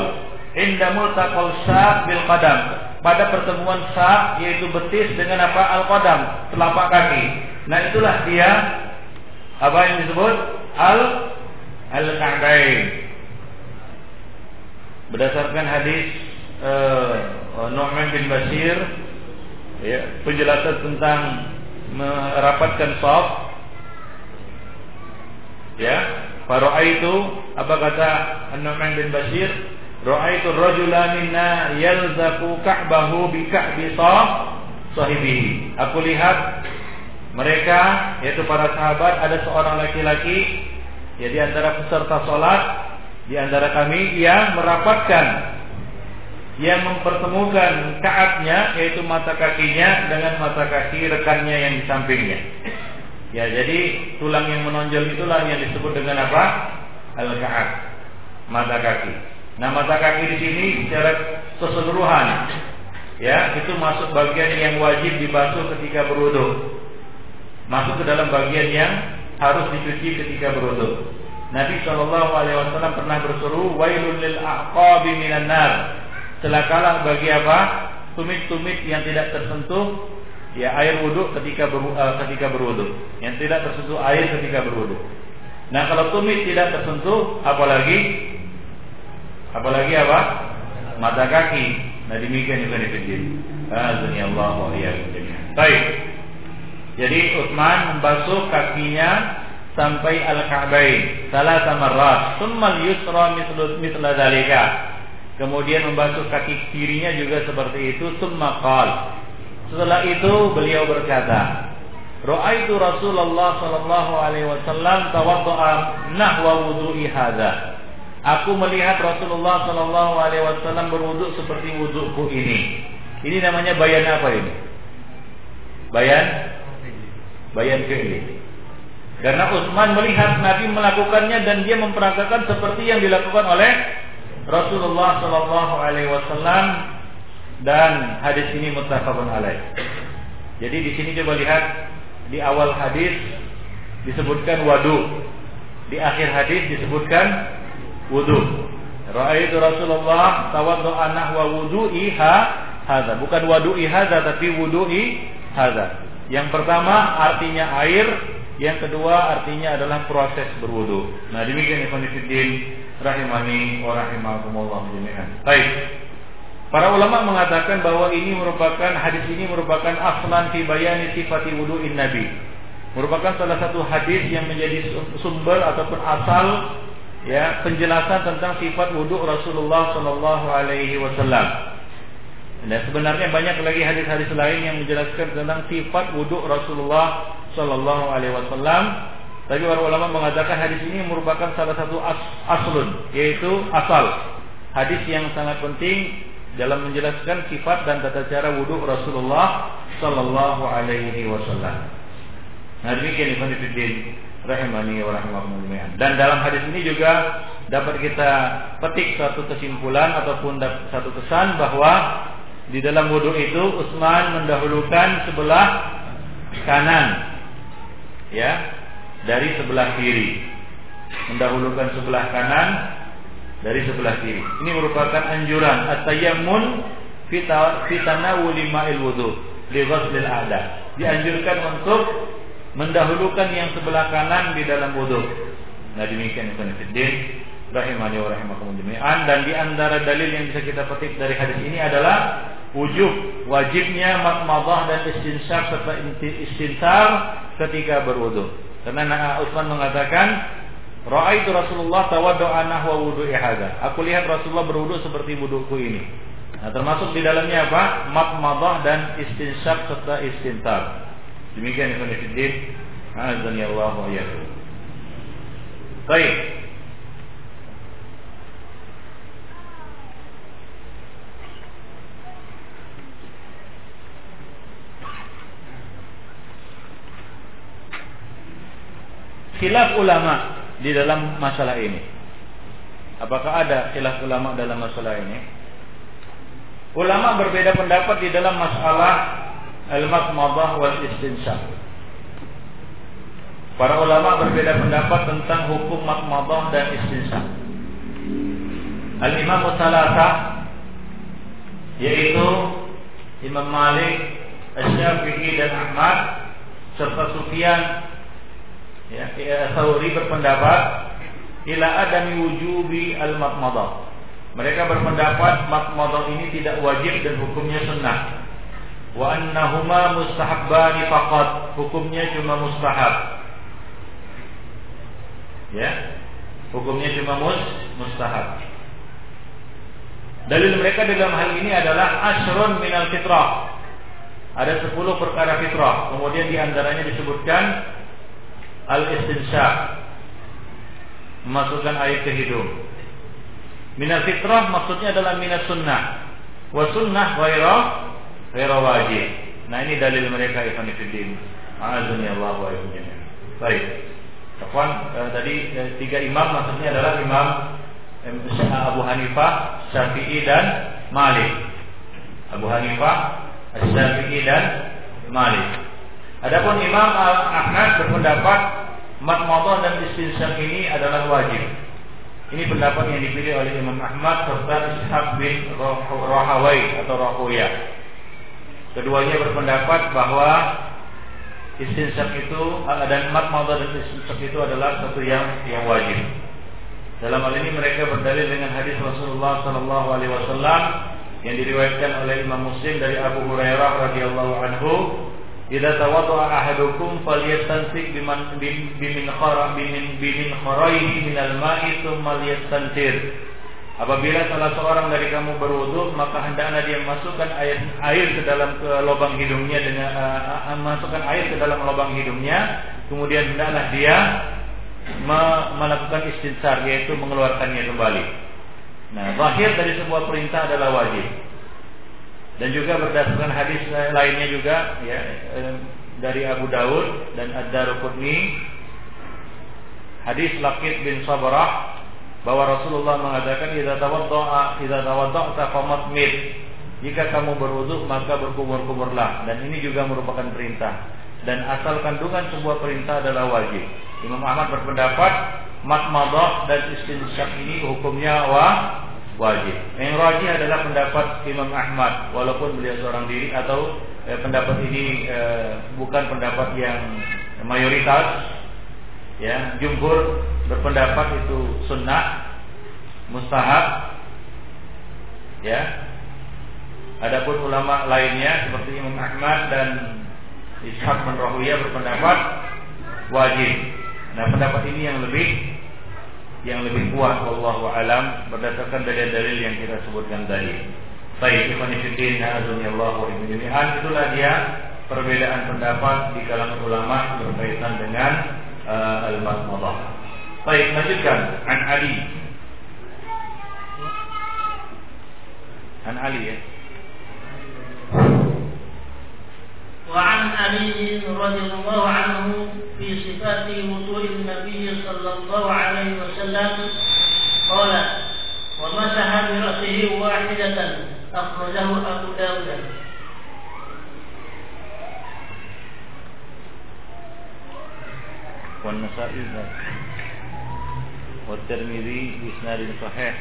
Inda multaqal saq bil qadam. Pada pertemuan saq yaitu betis dengan apa? Al qadam telapak kaki. Nah itulah dia apa yang disebut? Al al ka'bain berdasarkan hadis uh, Nu'man bin Bashir ya, penjelasan tentang merapatkan saf ya itu apa kata An-Nu'man bin Bashir? Ra'aitu rajula minna yalzaku ka'bahu bi ka'bi sahibihi. Aku lihat mereka yaitu para sahabat ada seorang laki-laki ya antara peserta salat di antara kami yang merapatkan yang mempertemukan kaatnya yaitu mata kakinya dengan mata kaki rekannya yang di sampingnya. Ya, jadi tulang yang menonjol itulah yang disebut dengan apa? Al-ka'at. Mata kaki. Nah, mata kaki di sini secara keseluruhan ya, itu masuk bagian yang wajib dibasuh ketika berwudu. Masuk ke dalam bagian yang harus dicuci ketika berwudu. Nabi Shallallahu alaihi wasallam pernah berseru, "Wailul lil aqabi minan nar." Celakalah bagi apa? Tumit-tumit yang tidak tersentuh ya air wudhu ketika ber, uh, ketika berwudhu, yang tidak tersentuh air ketika berwudhu. Nah kalau tumit tidak tersentuh, apalagi apalagi apa? Mata kaki. Nah demikian juga dipikir. Allah wa Baik. Jadi Utsman membasuh kakinya sampai al-ka'bain salah ras. Tsumma al-yusra mithlu mithla dzalika. Kemudian membasuh kaki kirinya juga seperti itu. Summa qal. Setelah itu beliau berkata, Ra'aitu Rasulullah sallallahu alaihi wasallam tawaddu'a nahwa wudu'i hadza. Aku melihat Rasulullah sallallahu alaihi wasallam berwudu seperti wuduku ini. Ini namanya bayan apa ini? Bayan bayan fi'li. Karena Utsman melihat Nabi melakukannya dan dia memperagakan seperti yang dilakukan oleh Rasulullah Shallallahu Alaihi Wasallam dan hadis ini muttafaqun alaih. Jadi di sini coba lihat di awal hadis disebutkan wadu, di akhir hadis disebutkan wudu. Ra'aitu Rasulullah tawaddu'a nahwa wudu'i hadza. Bukan wudu'i hadza tapi wudu'i hadza. Yang pertama artinya air, yang kedua artinya adalah proses berwudu. Nah, demikian ikhwan rahimani wa rahimakumullah jami'an. Baik. Para ulama mengatakan bahwa ini merupakan hadis ini merupakan aslan fi bayani sifati wudu'in nabi. Merupakan salah satu hadis yang menjadi sumber ataupun asal ya penjelasan tentang sifat wudhu Rasulullah Shallallahu alaihi wasallam. Dan sebenarnya banyak lagi hadis-hadis lain yang menjelaskan tentang sifat wudhu Rasulullah Shallallahu alaihi wasallam tapi para ulama mengatakan hadis ini merupakan salah satu as aslun, yaitu asal. Hadis yang sangat penting dalam menjelaskan sifat dan tata cara wudhu Rasulullah Sallallahu Alaihi Wasallam. Nah demikian Ibn Fiddin rahimani wa rahimakumullah. Dan dalam hadis ini juga dapat kita petik satu kesimpulan ataupun satu kesan bahwa di dalam wudhu itu Utsman mendahulukan sebelah kanan ya dari sebelah kiri. Mendahulukan sebelah kanan dari sebelah kiri. Ini merupakan anjuran at-tayammun fi tanawuli ma'il wudu li ghuslil a'da. Dianjurkan untuk mendahulukan yang sebelah kanan di dalam wudu. Nah demikian itu fiddin rahimani wa rahimakumullah jami'an dan di antara dalil yang bisa kita petik dari hadis ini adalah wujub wajibnya makmadah dan istinsar serta istinsar ketika berwudu. Karena Utsman mengatakan, Ra'aitu Rasulullah tawaddu'a nahwa wudu'i hadza. Aku lihat Rasulullah berwudu seperti wuduku ini. Nah, termasuk di dalamnya apa? Makmadah dan istinsyak serta istintar. Demikian Ibnu Fiddin. Azan ya Allah wa Baik. Khilaf ulama di dalam masalah ini. Apakah ada khilaf ulama dalam masalah ini? Ulama berbeda pendapat di dalam masalah al-matmadah wal istinsyak. Para ulama berbeda pendapat tentang hukum matmadah dan istinsyak. Al-Imam Salasah yaitu Imam Malik, Asy-Syafi'i dan Ahmad serta Sufyan ya, ya Sauri berpendapat ila adami wujubi al matmadah mereka berpendapat matmadah ini tidak wajib dan hukumnya sunnah. Wa annahuma mustahabbani faqat hukumnya cuma mustahab. Ya hukumnya cuma mus mustahab. Dalil mereka dalam hal ini adalah asrun minal fitrah. Ada 10 perkara fitrah. Kemudian di antaranya disebutkan al-istinsyaq memasukkan air ke hidung Minal fitrah maksudnya adalah minat sunnah. Wa sunnah ghaira ghaira wajib. Nah ini dalil mereka Ibn Fiddin. Azani Allah wa Baik. Kawan eh, tadi eh, tiga imam maksudnya adalah imam eh, Abu Hanifah, Syafi'i dan Malik. Abu Hanifah, Syafi'i dan Malik. Adapun Imam Ahmad berpendapat matmadah dan istinsyak ini adalah wajib. Ini pendapat yang dipilih oleh Imam Ahmad serta Ishaq bin Rahawai atau Rahuya. Keduanya berpendapat bahwa istinsyak itu dan matmadah dan istinsyak itu adalah satu yang yang wajib. Dalam hal ini mereka berdalil dengan hadis Rasulullah Sallallahu Alaihi Wasallam yang diriwayatkan oleh Imam Muslim dari Abu Hurairah radhiyallahu anhu Idza tawadda'a ahadukum falyastansik biman bimin khara bimin bimin kharaihi minal ma'i tsumma liyastantir. Apabila salah seorang dari kamu berwudu, maka hendaklah dia masukkan air air ke dalam ke lubang hidungnya dengan uh, masukkan air ke dalam lubang hidungnya, kemudian hendaklah dia me melakukan istinsar yaitu mengeluarkannya kembali. Nah, zahir dari sebuah perintah adalah wajib dan juga berdasarkan hadis lainnya juga ya dari Abu Daud dan Ad-Darqutni hadis Laqit bin Sabrah bahwa Rasulullah mengatakan idza tawaddaa idza tawadda'ta famatmid jika kamu berwudu maka berkumur-kumurlah dan ini juga merupakan perintah. Dan asal kandungan sebuah perintah adalah wajib. Imam Ahmad berpendapat matmadah dan istinsyak ini hukumnya wa wajib. Yang rajih adalah pendapat Imam Ahmad walaupun beliau seorang diri atau eh, pendapat ini eh, bukan pendapat yang mayoritas ya. Jumhur berpendapat itu sunnah mustahab ya. Adapun ulama lainnya seperti Imam Ahmad dan Ishaq bin Rahuyah berpendapat wajib. Nah pendapat ini yang lebih yang lebih kuat wallahu alam berdasarkan dalil-dalil yang kita sebutkan tadi. Baik, wa jami'an itulah dia perbedaan pendapat di kalangan ulama berkaitan dengan uh, al-madmadah. Baik, lanjutkan an Ali. An Ali ya. وعن علي رضي الله عنه في صفات وضوء النبي صلى الله عليه وسلم قال ومسح برأسه واحدة أخرجه أبو داود والنسائي والترمذي بإسناد صحيح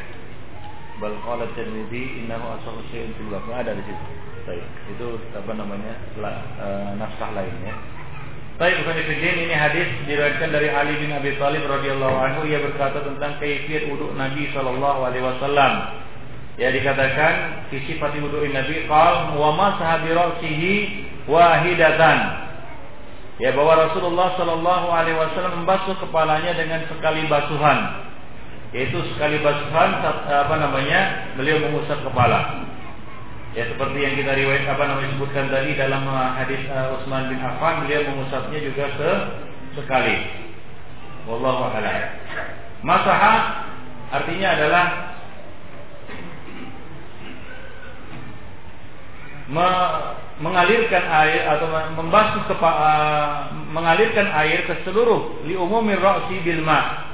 Tirmidzi innahu asahu syai'in fil bab. Ada di situ. Baik. Itu apa namanya? La, e, naskah lainnya. Baik, bukan Fiddin ini hadis diriwayatkan dari Ali bin Abi Thalib radhiyallahu anhu ia berkata tentang kaifiyat wudu Nabi sallallahu alaihi wasallam. Ya dikatakan fi sifat wudu Nabi qal wa masaha bi wahidatan. Ya bahwa Rasulullah sallallahu alaihi wasallam membasuh kepalanya dengan sekali basuhan yaitu sekali basuhan apa namanya beliau mengusap kepala ya seperti yang kita riwayat apa namanya sebutkan tadi dalam uh, hadis uh, Utsman bin Affan beliau mengusapnya juga se sekali. Wallahu a'lam. Masaha artinya adalah me mengalirkan air atau membasuh kepa, uh, mengalirkan air ke seluruh li umumir ra'si bil ma'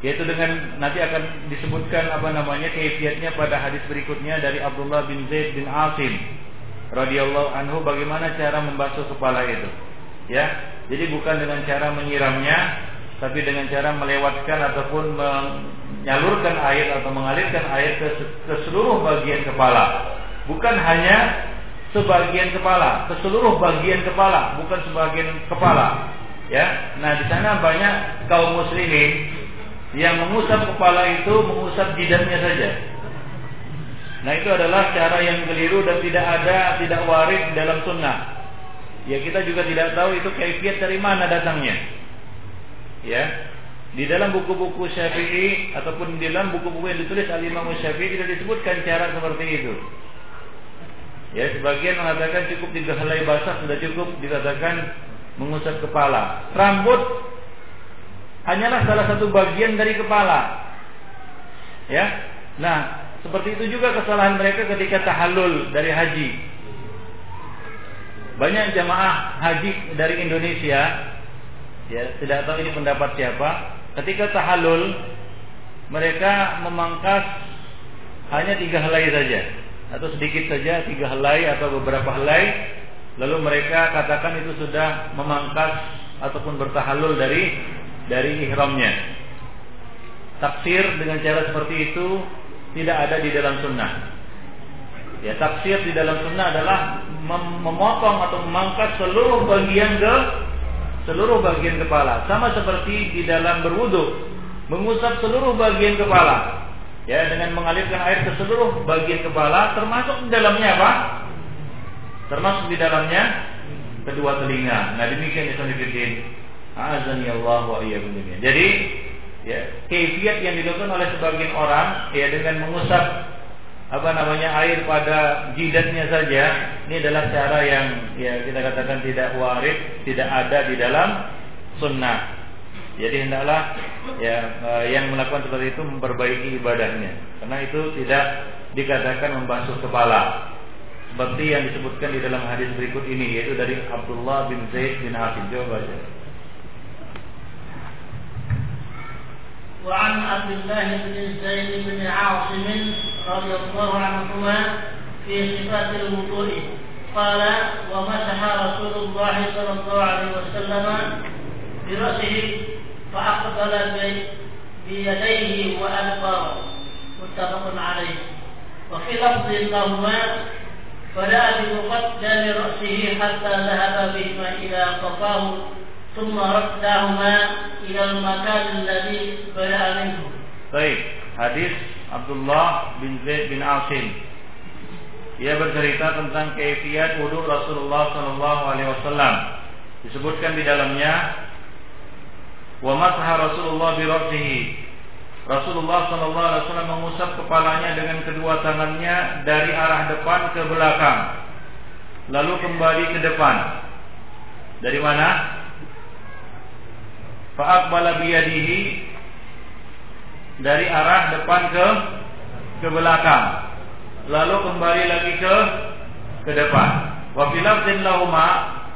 yaitu dengan nanti akan disebutkan apa namanya kaifiatnya pada hadis berikutnya dari Abdullah bin Zaid bin Asim radhiyallahu anhu bagaimana cara membasuh kepala itu. Ya jadi bukan dengan cara menyiramnya tapi dengan cara melewatkan ataupun menyalurkan air atau mengalirkan air ke, ke seluruh bagian kepala. Bukan hanya sebagian kepala ke seluruh bagian kepala bukan sebagian kepala. Ya nah di sana banyak kaum muslimin yang mengusap kepala itu mengusap jidatnya saja. Nah itu adalah cara yang keliru dan tidak ada, tidak waris dalam sunnah. Ya kita juga tidak tahu itu kaifiat dari mana datangnya. Ya, di dalam buku-buku Syafi'i ataupun di dalam buku-buku yang ditulis oleh Imam Syafi'i tidak disebutkan cara seperti itu. Ya, sebagian mengatakan cukup tiga helai basah sudah cukup dikatakan mengusap kepala. Rambut hanyalah salah satu bagian dari kepala. Ya. Nah, seperti itu juga kesalahan mereka ketika tahallul dari haji. Banyak jamaah haji dari Indonesia, ya tidak tahu ini pendapat siapa. Ketika tahallul, mereka memangkas hanya tiga helai saja, atau sedikit saja tiga helai atau beberapa helai, lalu mereka katakan itu sudah memangkas ataupun bertahallul dari dari ihramnya. Taksir dengan cara seperti itu tidak ada di dalam sunnah. Ya, taksir di dalam sunnah adalah mem memotong atau memangkas seluruh bagian ke seluruh bagian kepala, sama seperti di dalam berwudu, mengusap seluruh bagian kepala. Ya, dengan mengalirkan air ke seluruh bagian kepala, termasuk di dalamnya apa? Termasuk di dalamnya kedua telinga. Nah, demikian itu Azani Allah wa Jadi, ya, kefiat yang dilakukan oleh sebagian orang ya dengan mengusap apa namanya air pada jidatnya saja ini adalah cara yang ya kita katakan tidak warid tidak ada di dalam sunnah. Jadi hendaklah ya eh, yang melakukan seperti itu memperbaiki ibadahnya. Karena itu tidak dikatakan membasuh kepala. Seperti yang disebutkan di dalam hadis berikut ini yaitu dari Abdullah bin Zaid bin Hafiz coba baca وعن عبد الله بن زيد بن عاصم رضي الله عنهما في صفات الوضوء. قال ومسح رسول الله صلى الله عليه وسلم برأسه فأقبل بيديه وأدبر. متفق عليه. وفي لفظ لهما فلا بمقدم رأسه حتى ذهب بهما إلى قفاه ثم ردهما إلى المكان الذي بدأ منه. Baik, hadis Abdullah bin Zaid bin Asim. Ia bercerita tentang keifiat wudhu Rasulullah Sallallahu Alaihi Wasallam. Disebutkan di dalamnya, wa masaha Rasulullah bi Rasulullah Sallallahu Alaihi Wasallam mengusap kepalanya dengan kedua tangannya dari arah depan ke belakang, lalu kembali ke depan. Dari mana? Fa'aqbala biyadihi dari arah depan ke ke belakang. Lalu kembali lagi ke ke depan. Wa fil lahuma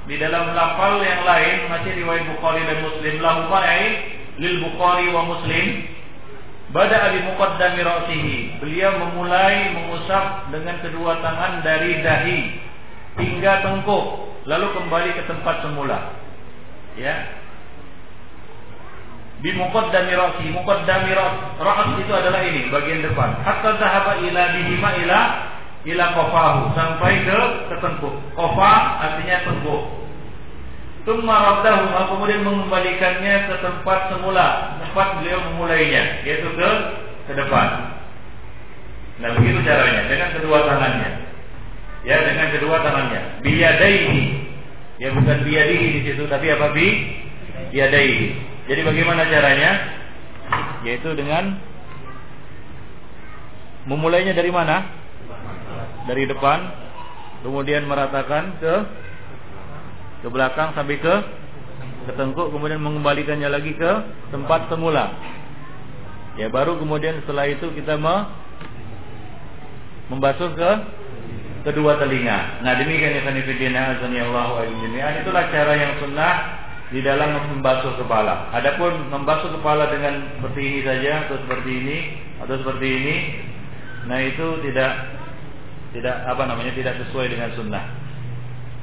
di dalam lafal yang lain masih riwayat Bukhari dan Muslim lahuma ai lil Bukhari wa Muslim Bada abi muqaddami ra'sihi. Beliau memulai mengusap dengan kedua tangan dari dahi hingga tengkuk, lalu kembali ke tempat semula. Ya, di muqaddami ra'si muqaddami ra's itu adalah ini bagian depan. Hatta zahaba ila bihima ila ila qafahu. Sampai ke ke tengkuk qafa artinya tengkuk Tumma raddahu kemudian mengembalikannya ke tempat semula. Tempat beliau memulainya yaitu ke ke depan. Nah begitu caranya. Dengan kedua tangannya. Ya dengan kedua tangannya. Biyadaihi. Ya bukan biyadihi di situ tapi apa? Bi yadaihi jadi bagaimana caranya? Yaitu dengan memulainya dari mana? Dari depan, kemudian meratakan ke ke belakang sampai ke ke tengkuk, kemudian mengembalikannya lagi ke tempat semula. Ya baru kemudian setelah itu kita me, membasuh ke kedua telinga. Nah demikian ya sanifidina azanillahu Itulah cara yang sunnah di dalam membasuh kepala. Adapun membasuh kepala dengan seperti ini saja atau seperti ini atau seperti ini, nah itu tidak tidak apa namanya tidak sesuai dengan sunnah.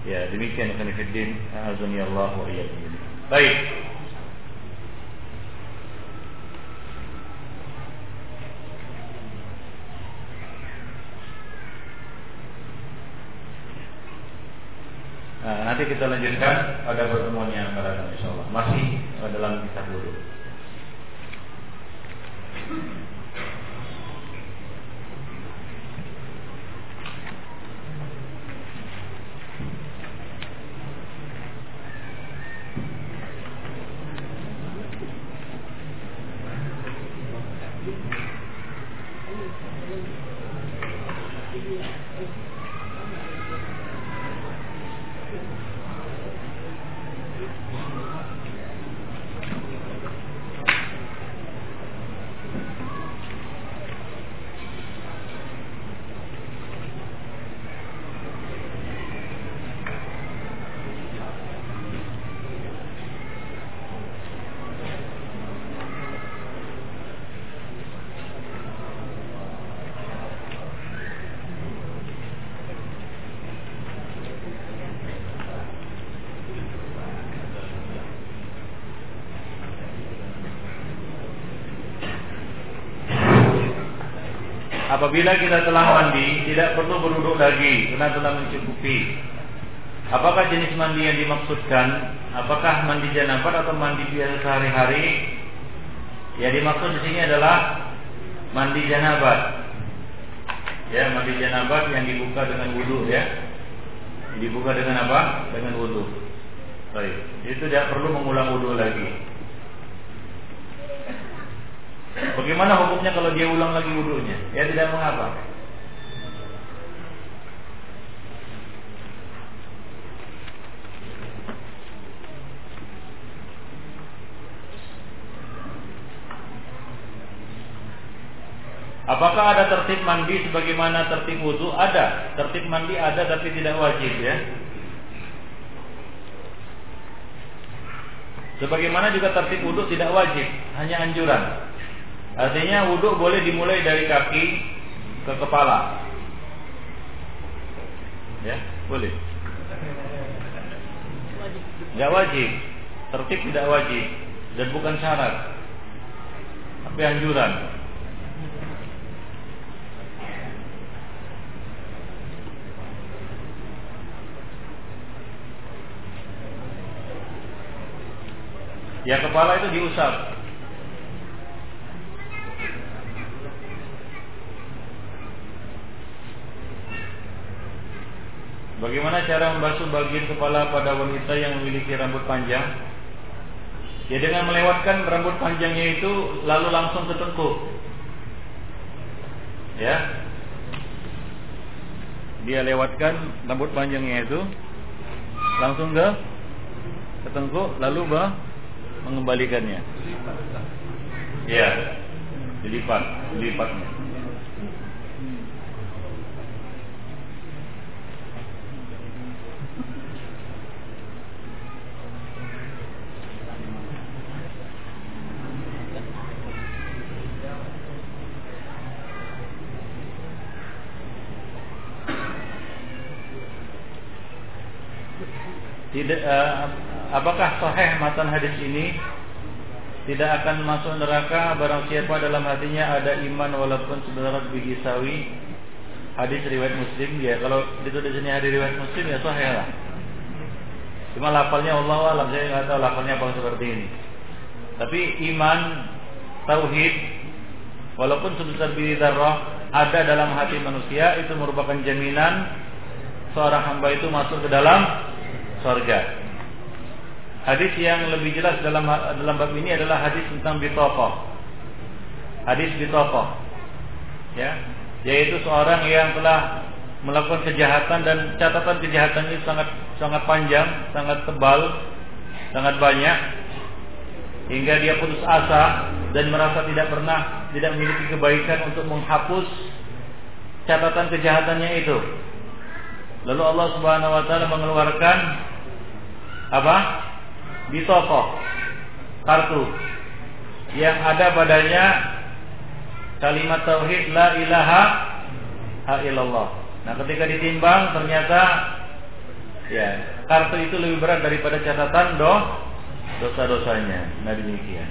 Ya demikian yang fiddin azani Allah wa. Baik. Nah, nanti kita lanjutkan pada pertemuan yang akan datang insyaallah. Masih dalam kitab dulu. Apabila kita telah mandi tidak perlu berwudu lagi karena telah mencukupi. Apakah jenis mandi yang dimaksudkan? Apakah mandi janabah atau mandi biasa sehari-hari? Ya dimaksud di sini adalah mandi janabah. Ya, mandi janabah yang dibuka dengan wudu ya. Dibuka dengan apa? Dengan wudu. Baik. Itu tidak perlu mengulang wudu lagi. Bagaimana hukumnya kalau dia ulang lagi wudhunya? Ya tidak mengapa. Apakah ada tertib mandi sebagaimana tertib wudhu? Ada. Tertib mandi ada tapi tidak wajib ya. Sebagaimana juga tertib wudhu tidak wajib, hanya anjuran. Artinya wudhu boleh dimulai dari kaki ke kepala. Ya, boleh. Tidak wajib. Tertib tidak wajib dan bukan syarat. Tapi anjuran. Ya kepala itu diusap Bagaimana cara membasuh bagian kepala pada wanita yang memiliki rambut panjang? Ya dengan melewatkan rambut panjangnya itu lalu langsung ke tengkuk. Ya. Dia lewatkan rambut panjangnya itu langsung ke ke tengkuk lalu bah mengembalikannya. Ya. Dilipat, dilipatnya. Tidak uh, apakah sahih matan hadis ini? Tidak akan masuk neraka barang siapa dalam hatinya ada iman walaupun sebenarnya biji sawi. Hadis riwayat muslim ya. Kalau itu di sini hadis riwayat muslim ya sahih lah. Cuma lafalnya Allah alam saya nggak tahu lafalnya apa seperti ini. Tapi iman tauhid walaupun sebesar biji darah ada dalam hati manusia itu merupakan jaminan seorang hamba itu masuk ke dalam sorga. Hadis yang lebih jelas dalam dalam bab ini adalah hadis tentang bitokoh. Hadis bitokoh, ya, yaitu seorang yang telah melakukan kejahatan dan catatan kejahatannya sangat sangat panjang, sangat tebal, sangat banyak, hingga dia putus asa dan merasa tidak pernah tidak memiliki kebaikan untuk menghapus catatan kejahatannya itu. Lalu Allah Subhanahu wa taala mengeluarkan apa? Di toko kartu yang ada padanya kalimat tauhid la ilaha illallah. Nah, ketika ditimbang ternyata ya, kartu itu lebih berat daripada catatan do dosa-dosanya. Nah, demikian.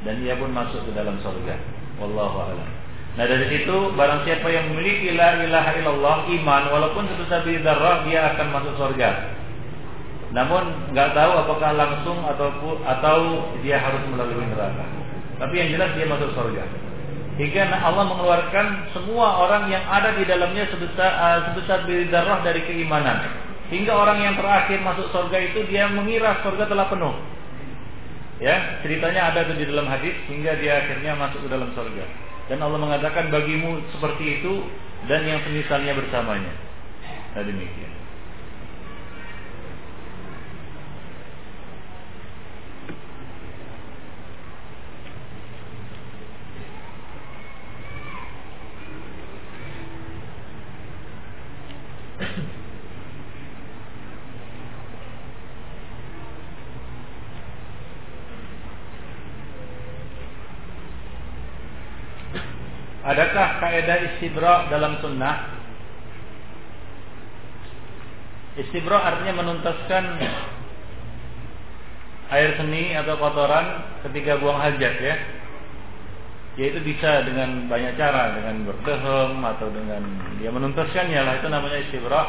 Dan ia pun masuk ke dalam surga. Wallahu a'lam. Nah dari situ barang siapa yang memiliki la ilaha illallah iman walaupun sebesar darah dia akan masuk surga. Namun nggak tahu apakah langsung atau atau dia harus melalui neraka. Tapi yang jelas dia masuk surga. Hingga Allah mengeluarkan semua orang yang ada di dalamnya sebesar uh, sebesar darah dari keimanan. Hingga orang yang terakhir masuk surga itu dia mengira surga telah penuh. Ya, ceritanya ada di dalam hadis hingga dia akhirnya masuk ke dalam surga. Dan Allah mengatakan bagimu seperti itu dan yang semisalnya bersamanya. Nah demikian. Adakah kaidah istibra dalam sunnah? Istibra artinya menuntaskan air seni atau kotoran ketika buang hajat ya. Yaitu bisa dengan banyak cara dengan berdehem atau dengan dia menuntaskannya lah itu namanya istibra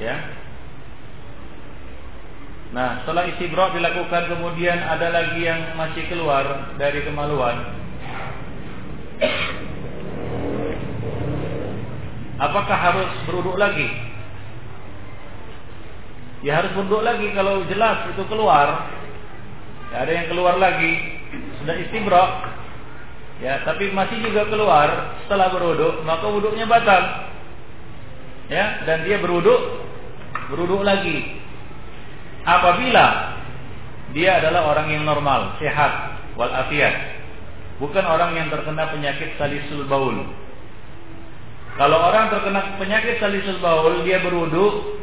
ya. Nah setelah istibra dilakukan kemudian ada lagi yang masih keluar dari kemaluan. Apakah harus beruduk lagi? Ya harus beruduk lagi. Kalau jelas itu keluar ya, ada yang keluar lagi. Sudah istibra ya tapi masih juga keluar. Setelah berwuduk maka wuduknya batal. Ya dan dia berwuduk berwuduk lagi. Apabila dia adalah orang yang normal sehat walafiat bukan orang yang terkena penyakit salisul baul. Kalau orang terkena penyakit salisul baul dia berwuduk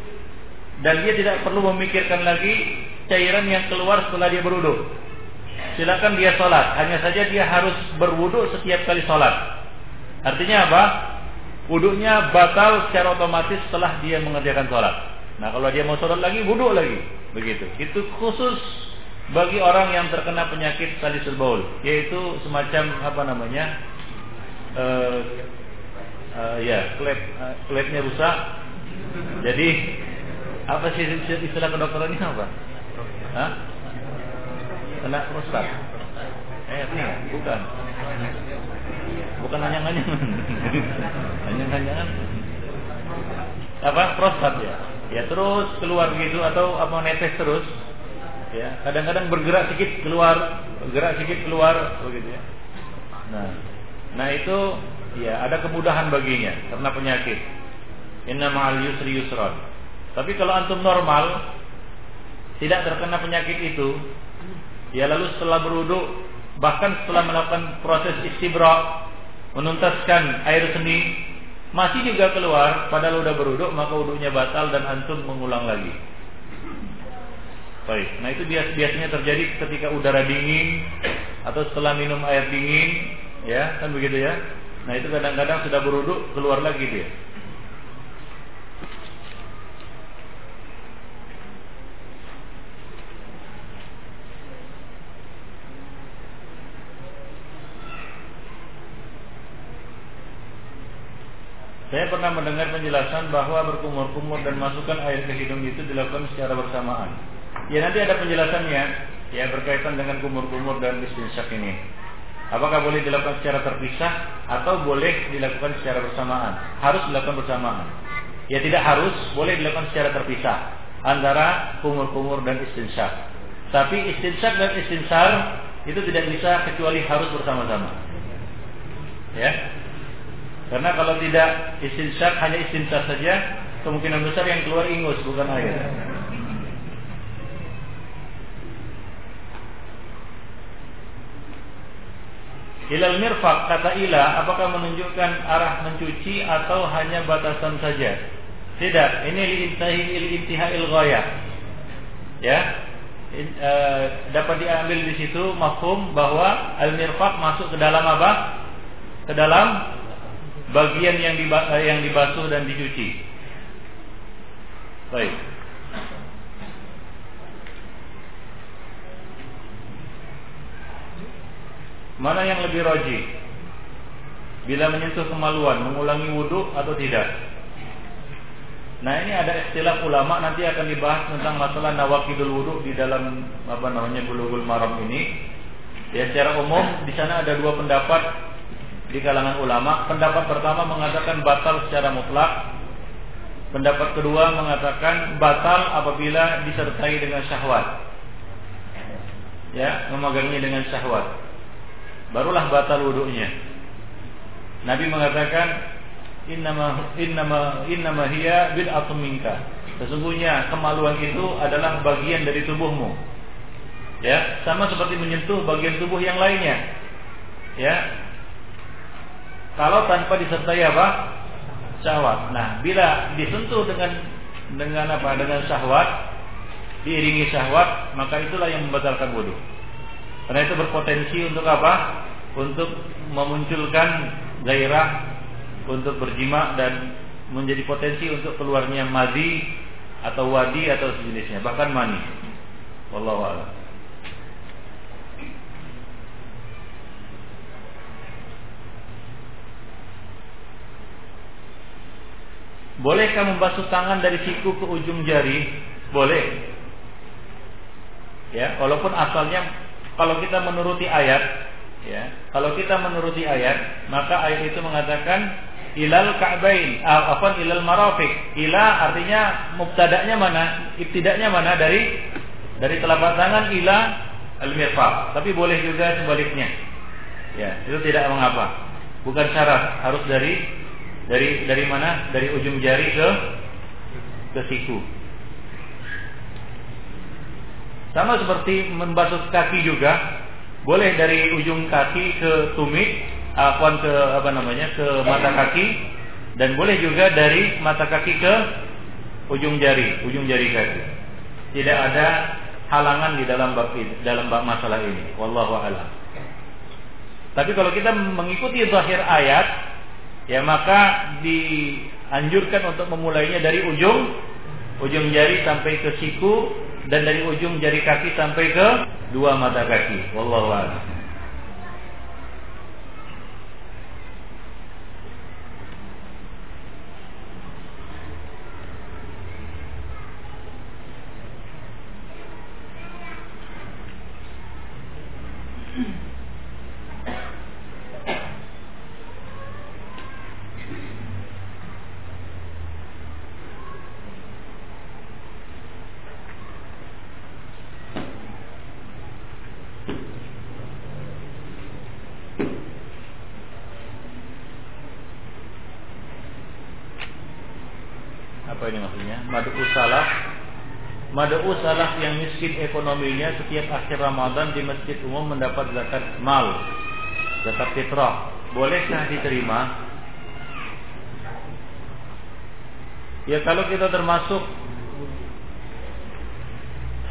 dan dia tidak perlu memikirkan lagi cairan yang keluar setelah dia berwuduk silakan dia sholat. Hanya saja dia harus berwudhu setiap kali sholat. Artinya apa? Wudhunya batal secara otomatis setelah dia mengerjakan sholat. Nah kalau dia mau sholat lagi, wudhu lagi. Begitu. Itu khusus bagi orang yang terkena penyakit salisul baul. Yaitu semacam apa namanya? Uh, uh, ya, klep, uh, klepnya rusak. Jadi apa sih istilah kedokterannya apa? Kena prostat. Eh, bukan. Bukan hanya-hanyangan. hanya-hanyangan. Apa? Prostat ya. Ya terus keluar gitu atau apa netes terus. Ya, kadang-kadang bergerak sedikit keluar, bergerak sedikit keluar begitu ya. Nah, nah itu ya ada kemudahan baginya karena penyakit. Inna ma'al yusri yusron. Tapi kalau antum normal tidak terkena penyakit itu, Ya lalu setelah berwudu bahkan setelah melakukan proses istibra menuntaskan air seni masih juga keluar padahal sudah berwudu maka wudunya batal dan antum mengulang lagi. Baik, nah itu bias biasanya terjadi ketika udara dingin atau setelah minum air dingin, ya kan begitu ya. Nah itu kadang-kadang sudah berwudu keluar lagi dia. Saya pernah mendengar penjelasan bahwa berkumur-kumur dan masukkan air ke hidung itu dilakukan secara bersamaan. Ya nanti ada penjelasannya ya berkaitan dengan kumur-kumur dan istinsyak ini. Apakah boleh dilakukan secara terpisah atau boleh dilakukan secara bersamaan? Harus dilakukan bersamaan. Ya tidak harus, boleh dilakukan secara terpisah antara kumur-kumur dan istinsyak. Tapi istinsyak dan istinsar itu tidak bisa kecuali harus bersama-sama. Ya, karena kalau tidak istinsyak hanya istinsyak saja, kemungkinan besar yang keluar ingus bukan air. Ilal mirfak kata ila apakah menunjukkan arah mencuci atau hanya batasan saja? Tidak, ini liintahi il ghayah. Ya. In, e, dapat diambil di situ mafhum bahwa al mirfak masuk ke dalam apa? Ke dalam bagian yang eh, yang dibasuh dan dicuci. Baik. Mana yang lebih roji? Bila menyentuh kemaluan, mengulangi wudhu atau tidak? Nah ini ada istilah ulama nanti akan dibahas tentang masalah nawakidul wudhu di dalam apa namanya bulughul maram ini. Ya secara umum di sana ada dua pendapat di kalangan ulama. Pendapat pertama mengatakan batal secara mutlak. Pendapat kedua mengatakan batal apabila disertai dengan syahwat. Ya, memegangnya dengan syahwat. Barulah batal wudhunya. Nabi mengatakan innama innama innama hiya bid'atun minka. Sesungguhnya kemaluan itu adalah bagian dari tubuhmu. Ya, sama seperti menyentuh bagian tubuh yang lainnya. Ya, kalau tanpa disertai apa? Syahwat. Nah, bila disentuh dengan dengan apa? Dengan syahwat, diiringi syahwat, maka itulah yang membatalkan wudhu. Karena itu berpotensi untuk apa? Untuk memunculkan gairah untuk berjima dan menjadi potensi untuk keluarnya madi atau wadi atau sejenisnya, bahkan mani. Wallahu a'lam. Bolehkah membasuh tangan dari siku ke ujung jari? Boleh. Ya, walaupun asalnya kalau kita menuruti ayat, ya, kalau kita menuruti ayat, maka ayat itu mengatakan ilal ka'bain, ah, apa ilal marafiq. Ila artinya mubtada'nya mana? Ibtida'nya mana dari dari telapak tangan ila al-mirfaq. Tapi boleh juga sebaliknya. Ya, itu tidak mengapa. Bukan syarat, harus dari dari dari mana? Dari ujung jari ke ke siku. Sama seperti membasuh kaki juga, boleh dari ujung kaki ke tumit, apa ke apa namanya? ke mata kaki dan boleh juga dari mata kaki ke ujung jari, ujung jari kaki. Tidak ada halangan di dalam bab dalam bab masalah ini. Wallahu a'lam. Tapi kalau kita mengikuti zahir ayat, ya maka dianjurkan untuk memulainya dari ujung ujung jari sampai ke siku dan dari ujung jari kaki sampai ke dua mata kaki. Wallahu a'lam. Mad'u salah yang miskin ekonominya setiap akhir Ramadan di masjid umum mendapat zakat mal, zakat fitrah. Bolehkah diterima? Ya kalau kita termasuk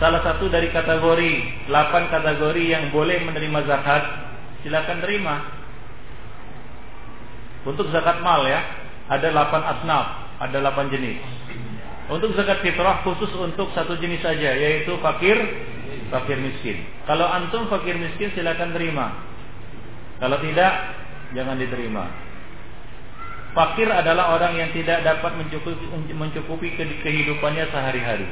salah satu dari kategori 8 kategori yang boleh menerima zakat, silakan terima. Untuk zakat mal ya, ada 8 asnaf, ada 8 jenis. Untuk zakat fitrah khusus untuk satu jenis saja yaitu fakir fakir miskin. Kalau antum fakir miskin silakan terima. Kalau tidak jangan diterima. Fakir adalah orang yang tidak dapat mencukupi, mencukupi kehidupannya sehari-hari.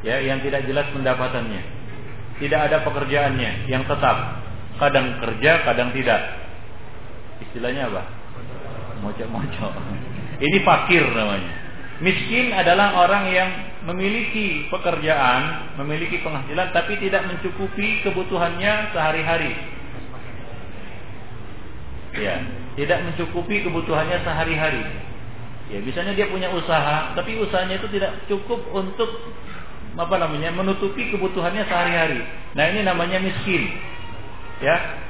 Ya, yang tidak jelas pendapatannya. Tidak ada pekerjaannya yang tetap. Kadang kerja, kadang tidak. Istilahnya apa? Mocok-mocok. Ini fakir namanya. Miskin adalah orang yang memiliki pekerjaan, memiliki penghasilan tapi tidak mencukupi kebutuhannya sehari-hari. Ya, tidak mencukupi kebutuhannya sehari-hari. Ya, misalnya dia punya usaha, tapi usahanya itu tidak cukup untuk apa namanya? menutupi kebutuhannya sehari-hari. Nah, ini namanya miskin. Ya.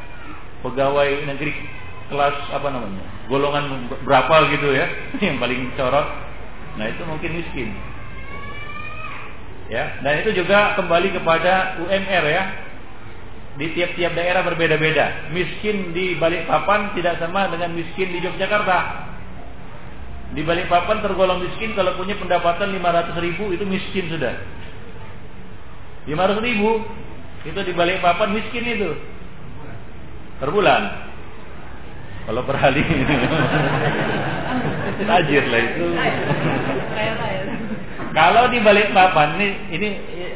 Pegawai negeri kelas apa namanya? golongan berapa gitu ya, yang paling corot Nah itu mungkin miskin. Ya, dan itu juga kembali kepada UMR ya. Di tiap-tiap daerah berbeda-beda. Miskin di Balikpapan tidak sama dengan miskin di Yogyakarta. Di Balikpapan tergolong miskin kalau punya pendapatan 500 ribu itu miskin sudah. 500 ribu itu di Balikpapan miskin itu per bulan. Kalau per tajir lah itu. Kalau di balik papan ini, ini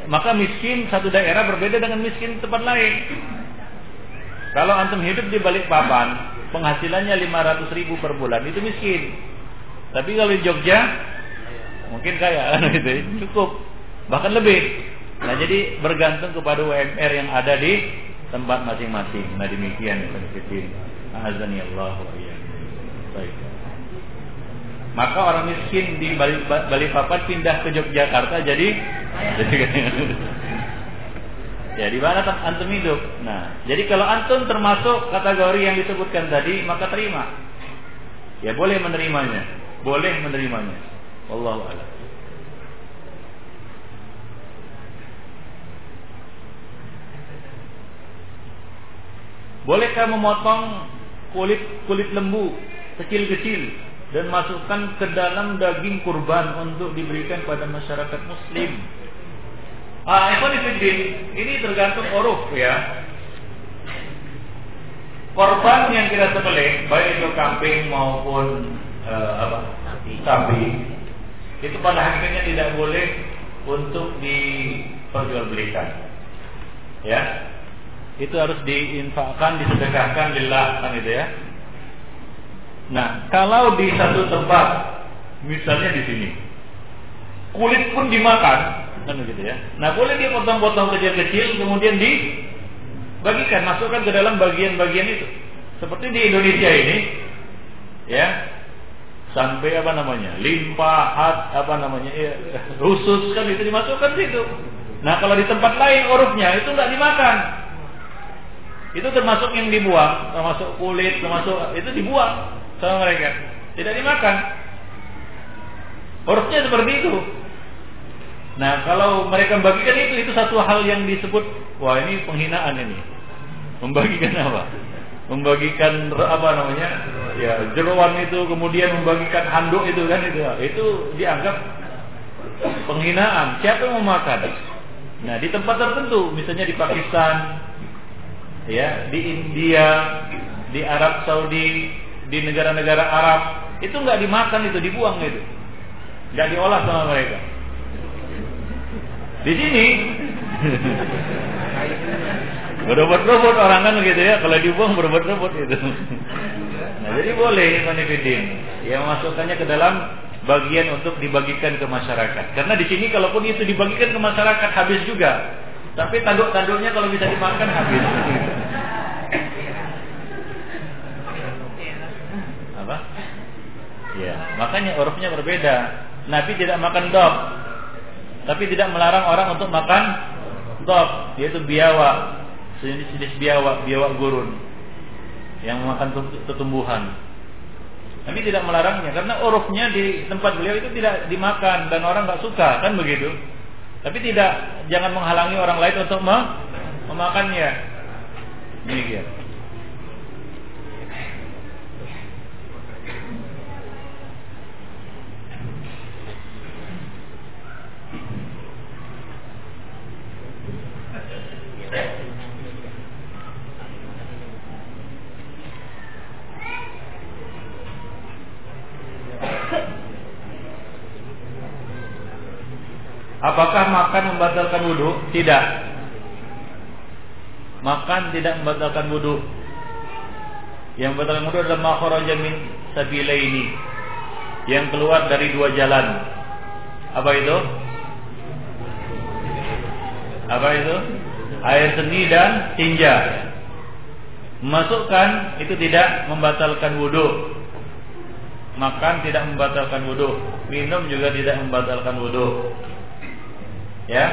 maka miskin satu daerah berbeda dengan miskin tempat lain. Kalau antum hidup di balik papan, penghasilannya 500 ribu per bulan itu miskin. Tapi kalau di Jogja mungkin kaya kan cukup bahkan lebih. Nah jadi bergantung kepada UMR yang ada di tempat masing-masing. Nah demikian penelitian. Azani Allah wa Baik. Maka orang miskin di Balikpapan pindah ke Yogyakarta jadi Ya di mana antum hidup? Nah, jadi kalau antum termasuk kategori yang disebutkan tadi, maka terima. Ya boleh menerimanya, boleh menerimanya. Wallahu a'lam. Bolehkah memotong kulit kulit lembu kecil-kecil dan masukkan ke dalam daging kurban untuk diberikan pada masyarakat muslim. Ah, ini tergantung uruf ya. Korban yang kita sembelih, baik itu kambing maupun uh, apa sapi itu pada hakikatnya tidak boleh untuk diperjualbelikan. Ya. Itu harus diinfakkan, disedekahkan lillah kan itu ya. Nah, kalau di satu tempat misalnya di sini kulit pun dimakan kan begitu ya. Nah, boleh dia potong-potong kecil-kecil kemudian dibagikan, masukkan ke dalam bagian-bagian itu. Seperti di Indonesia ini ya, sampai apa namanya limpahat apa namanya ya, khusus kan itu dimasukkan situ. Nah kalau di tempat lain urufnya itu nggak dimakan. Itu termasuk yang dibuang, termasuk kulit, termasuk itu dibuang sama mereka. Tidak dimakan. Urufnya seperti itu. Nah kalau mereka membagikan itu itu satu hal yang disebut wah ini penghinaan ini. Membagikan apa? membagikan apa namanya ya jeruan itu kemudian membagikan handuk itu kan itu itu dianggap penghinaan siapa yang mau makan nah di tempat tertentu misalnya di Pakistan ya di India di Arab Saudi di negara-negara Arab itu nggak dimakan itu dibuang itu nggak diolah sama mereka. Di sini berebut-rebut orang kan gitu ya. Kalau dibuang berebut-rebut itu nah jadi boleh manifidin ya masukkannya ke dalam bagian untuk dibagikan ke masyarakat. Karena di sini kalaupun itu dibagikan ke masyarakat habis juga tapi tanduk-tanduknya kalau bisa dimakan habis. Apa? Ya makanya urufnya berbeda. Nabi tidak makan dog. Tapi tidak melarang orang untuk makan dog yaitu biawak jenis-jenis biawak, biawak gurun. Yang memakan tumbuhan. Tapi tidak melarangnya karena urufnya di tempat beliau itu tidak dimakan dan orang nggak suka. Kan begitu. Tapi tidak jangan menghalangi orang lain untuk memakannya. Demikian. Apakah makan membatalkan wudhu? Tidak. Makan tidak membatalkan wudhu. Yang membatalkan wudhu adalah makharaja min ini Yang keluar dari dua jalan. Apa itu? Apa itu? Air seni dan tinja. Masukkan itu tidak membatalkan wudhu. Makan tidak membatalkan wudhu. Minum juga tidak membatalkan wudhu ya.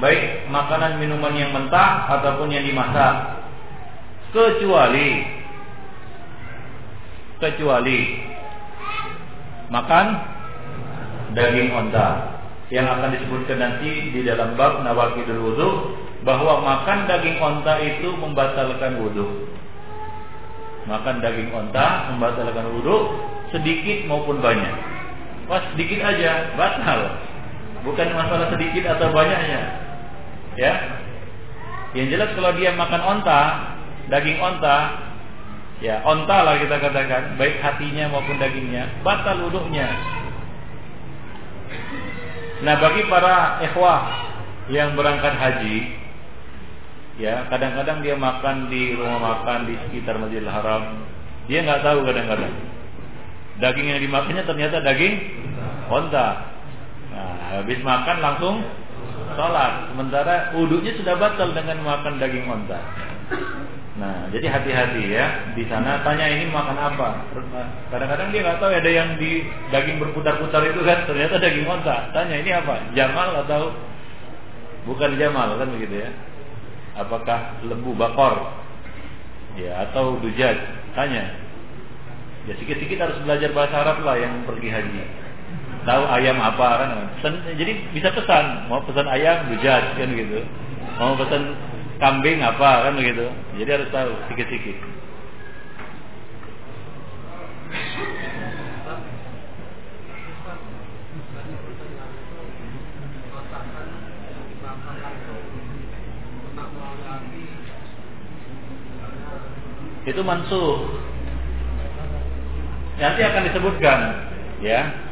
Baik makanan minuman yang mentah ataupun yang dimasak. Kecuali kecuali makan daging onta. Yang akan disebutkan nanti di dalam bab nawakidul wudhu bahwa makan daging onta itu membatalkan wudhu makan daging onta membatalkan wudhu sedikit maupun banyak. Pas sedikit aja batal bukan masalah sedikit atau banyaknya. Ya. Yang jelas kalau dia makan onta, daging onta, ya onta lah kita katakan, baik hatinya maupun dagingnya, batal wudhunya. Nah bagi para ikhwah yang berangkat haji, ya kadang-kadang dia makan di rumah makan di sekitar Masjidil Haram, dia nggak tahu kadang-kadang daging yang dimakannya ternyata daging onta habis makan langsung sholat. Sementara wudhunya sudah batal dengan makan daging onta. Nah, jadi hati-hati ya. Di sana tanya ini makan apa. Kadang-kadang dia nggak tahu ada yang di daging berputar-putar itu kan ternyata daging onta. Tanya ini apa? Jamal atau bukan jamal kan begitu ya? Apakah lembu bakor? Ya atau dujaj? Tanya. Ya sedikit-sedikit harus belajar bahasa Arab lah yang pergi haji tahu ayam apa kan? Pesan, jadi bisa pesan. Mau pesan ayam bujat kan gitu. Mau pesan kambing apa kan begitu jadi harus tahu sedikit-sedikit itu mansuh. Nanti akan disebutkan Ya.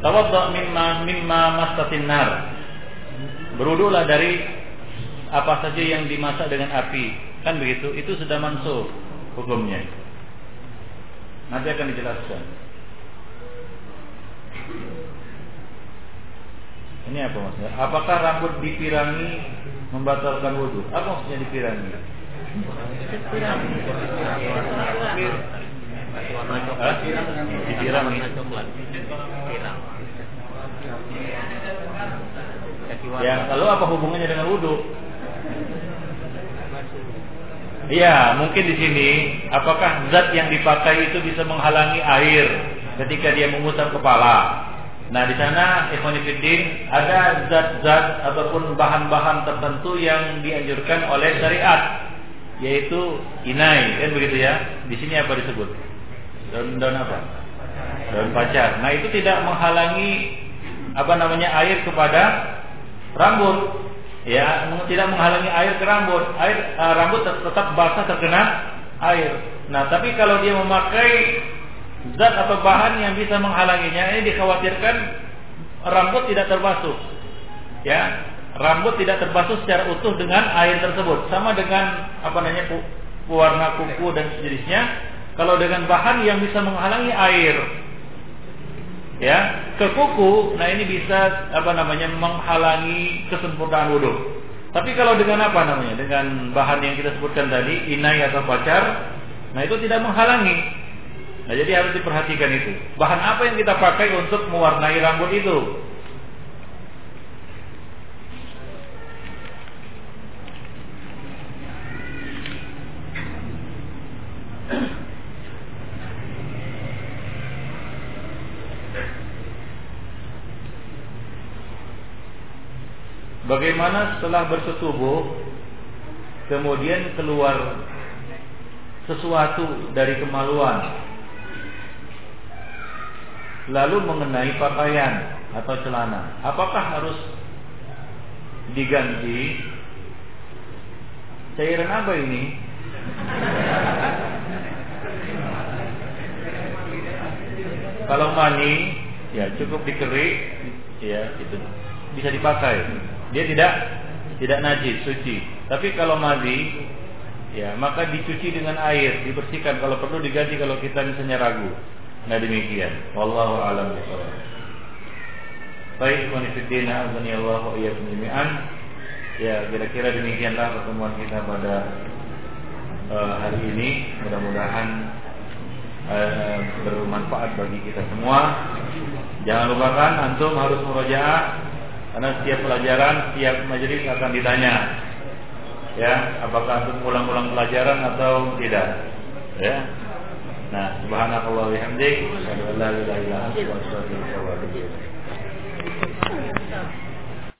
Tawadda mimma mimma mastatin nar. Berudulah dari apa saja yang dimasak dengan api. Kan begitu? Itu sudah mansuh hukumnya. Nanti akan dijelaskan. Ini apa maksudnya? Apakah rambut dipirangi membatalkan wudhu? Apa maksudnya dipirangi? Dipirangi. Ya, lalu apa hubungannya dengan wudhu? Iya, mungkin di sini apakah zat yang dipakai itu bisa menghalangi air ketika dia mengusap kepala? Nah, di sana Ikhwanifiddin ada zat-zat ataupun bahan-bahan tertentu yang dianjurkan oleh syariat yaitu inai, kan begitu ya? Di sini apa disebut? Daun-daun apa? Daun pacar. Nah, itu tidak menghalangi apa namanya air kepada rambut. Ya tidak menghalangi air ke rambut. Air uh, rambut tetap basah terkena air. Nah tapi kalau dia memakai zat atau bahan yang bisa menghalanginya ini dikhawatirkan rambut tidak terbasuh. Ya rambut tidak terbasuh secara utuh dengan air tersebut. Sama dengan apa namanya warna kuku dan sejenisnya kalau dengan bahan yang bisa menghalangi air. Ya ke kuku nah ini bisa apa namanya menghalangi kesempurnaan wudhu. Tapi kalau dengan apa namanya? Dengan bahan yang kita sebutkan tadi inai atau pacar nah itu tidak menghalangi. Nah jadi harus diperhatikan itu. Bahan apa yang kita pakai untuk mewarnai rambut itu Bagaimana setelah bersetubuh kemudian keluar sesuatu dari kemaluan? Lalu mengenai pakaian atau celana. Apakah harus diganti? Cairan apa ini? Kalau mani ya cukup dikerik ya itu bisa dipakai dia tidak tidak najis, suci. Tapi kalau madi, ya maka dicuci dengan air, dibersihkan. Kalau perlu diganti kalau kita misalnya ragu. Nah demikian. Wallahu a'lam bishawab. Baik, Wanifiddin, azani Allah wa iyyakum jami'an. Ya, kira-kira demikianlah pertemuan kita pada uh, hari ini. Mudah-mudahan uh, bermanfaat bagi kita semua. Jangan lupakan antum harus murojaah karena setiap pelajaran, setiap majelis akan ditanya, ya, apakah untuk ulang-ulang pelajaran atau tidak, ya. Nah, subhanakallah bihamdik, asyhadu an la wa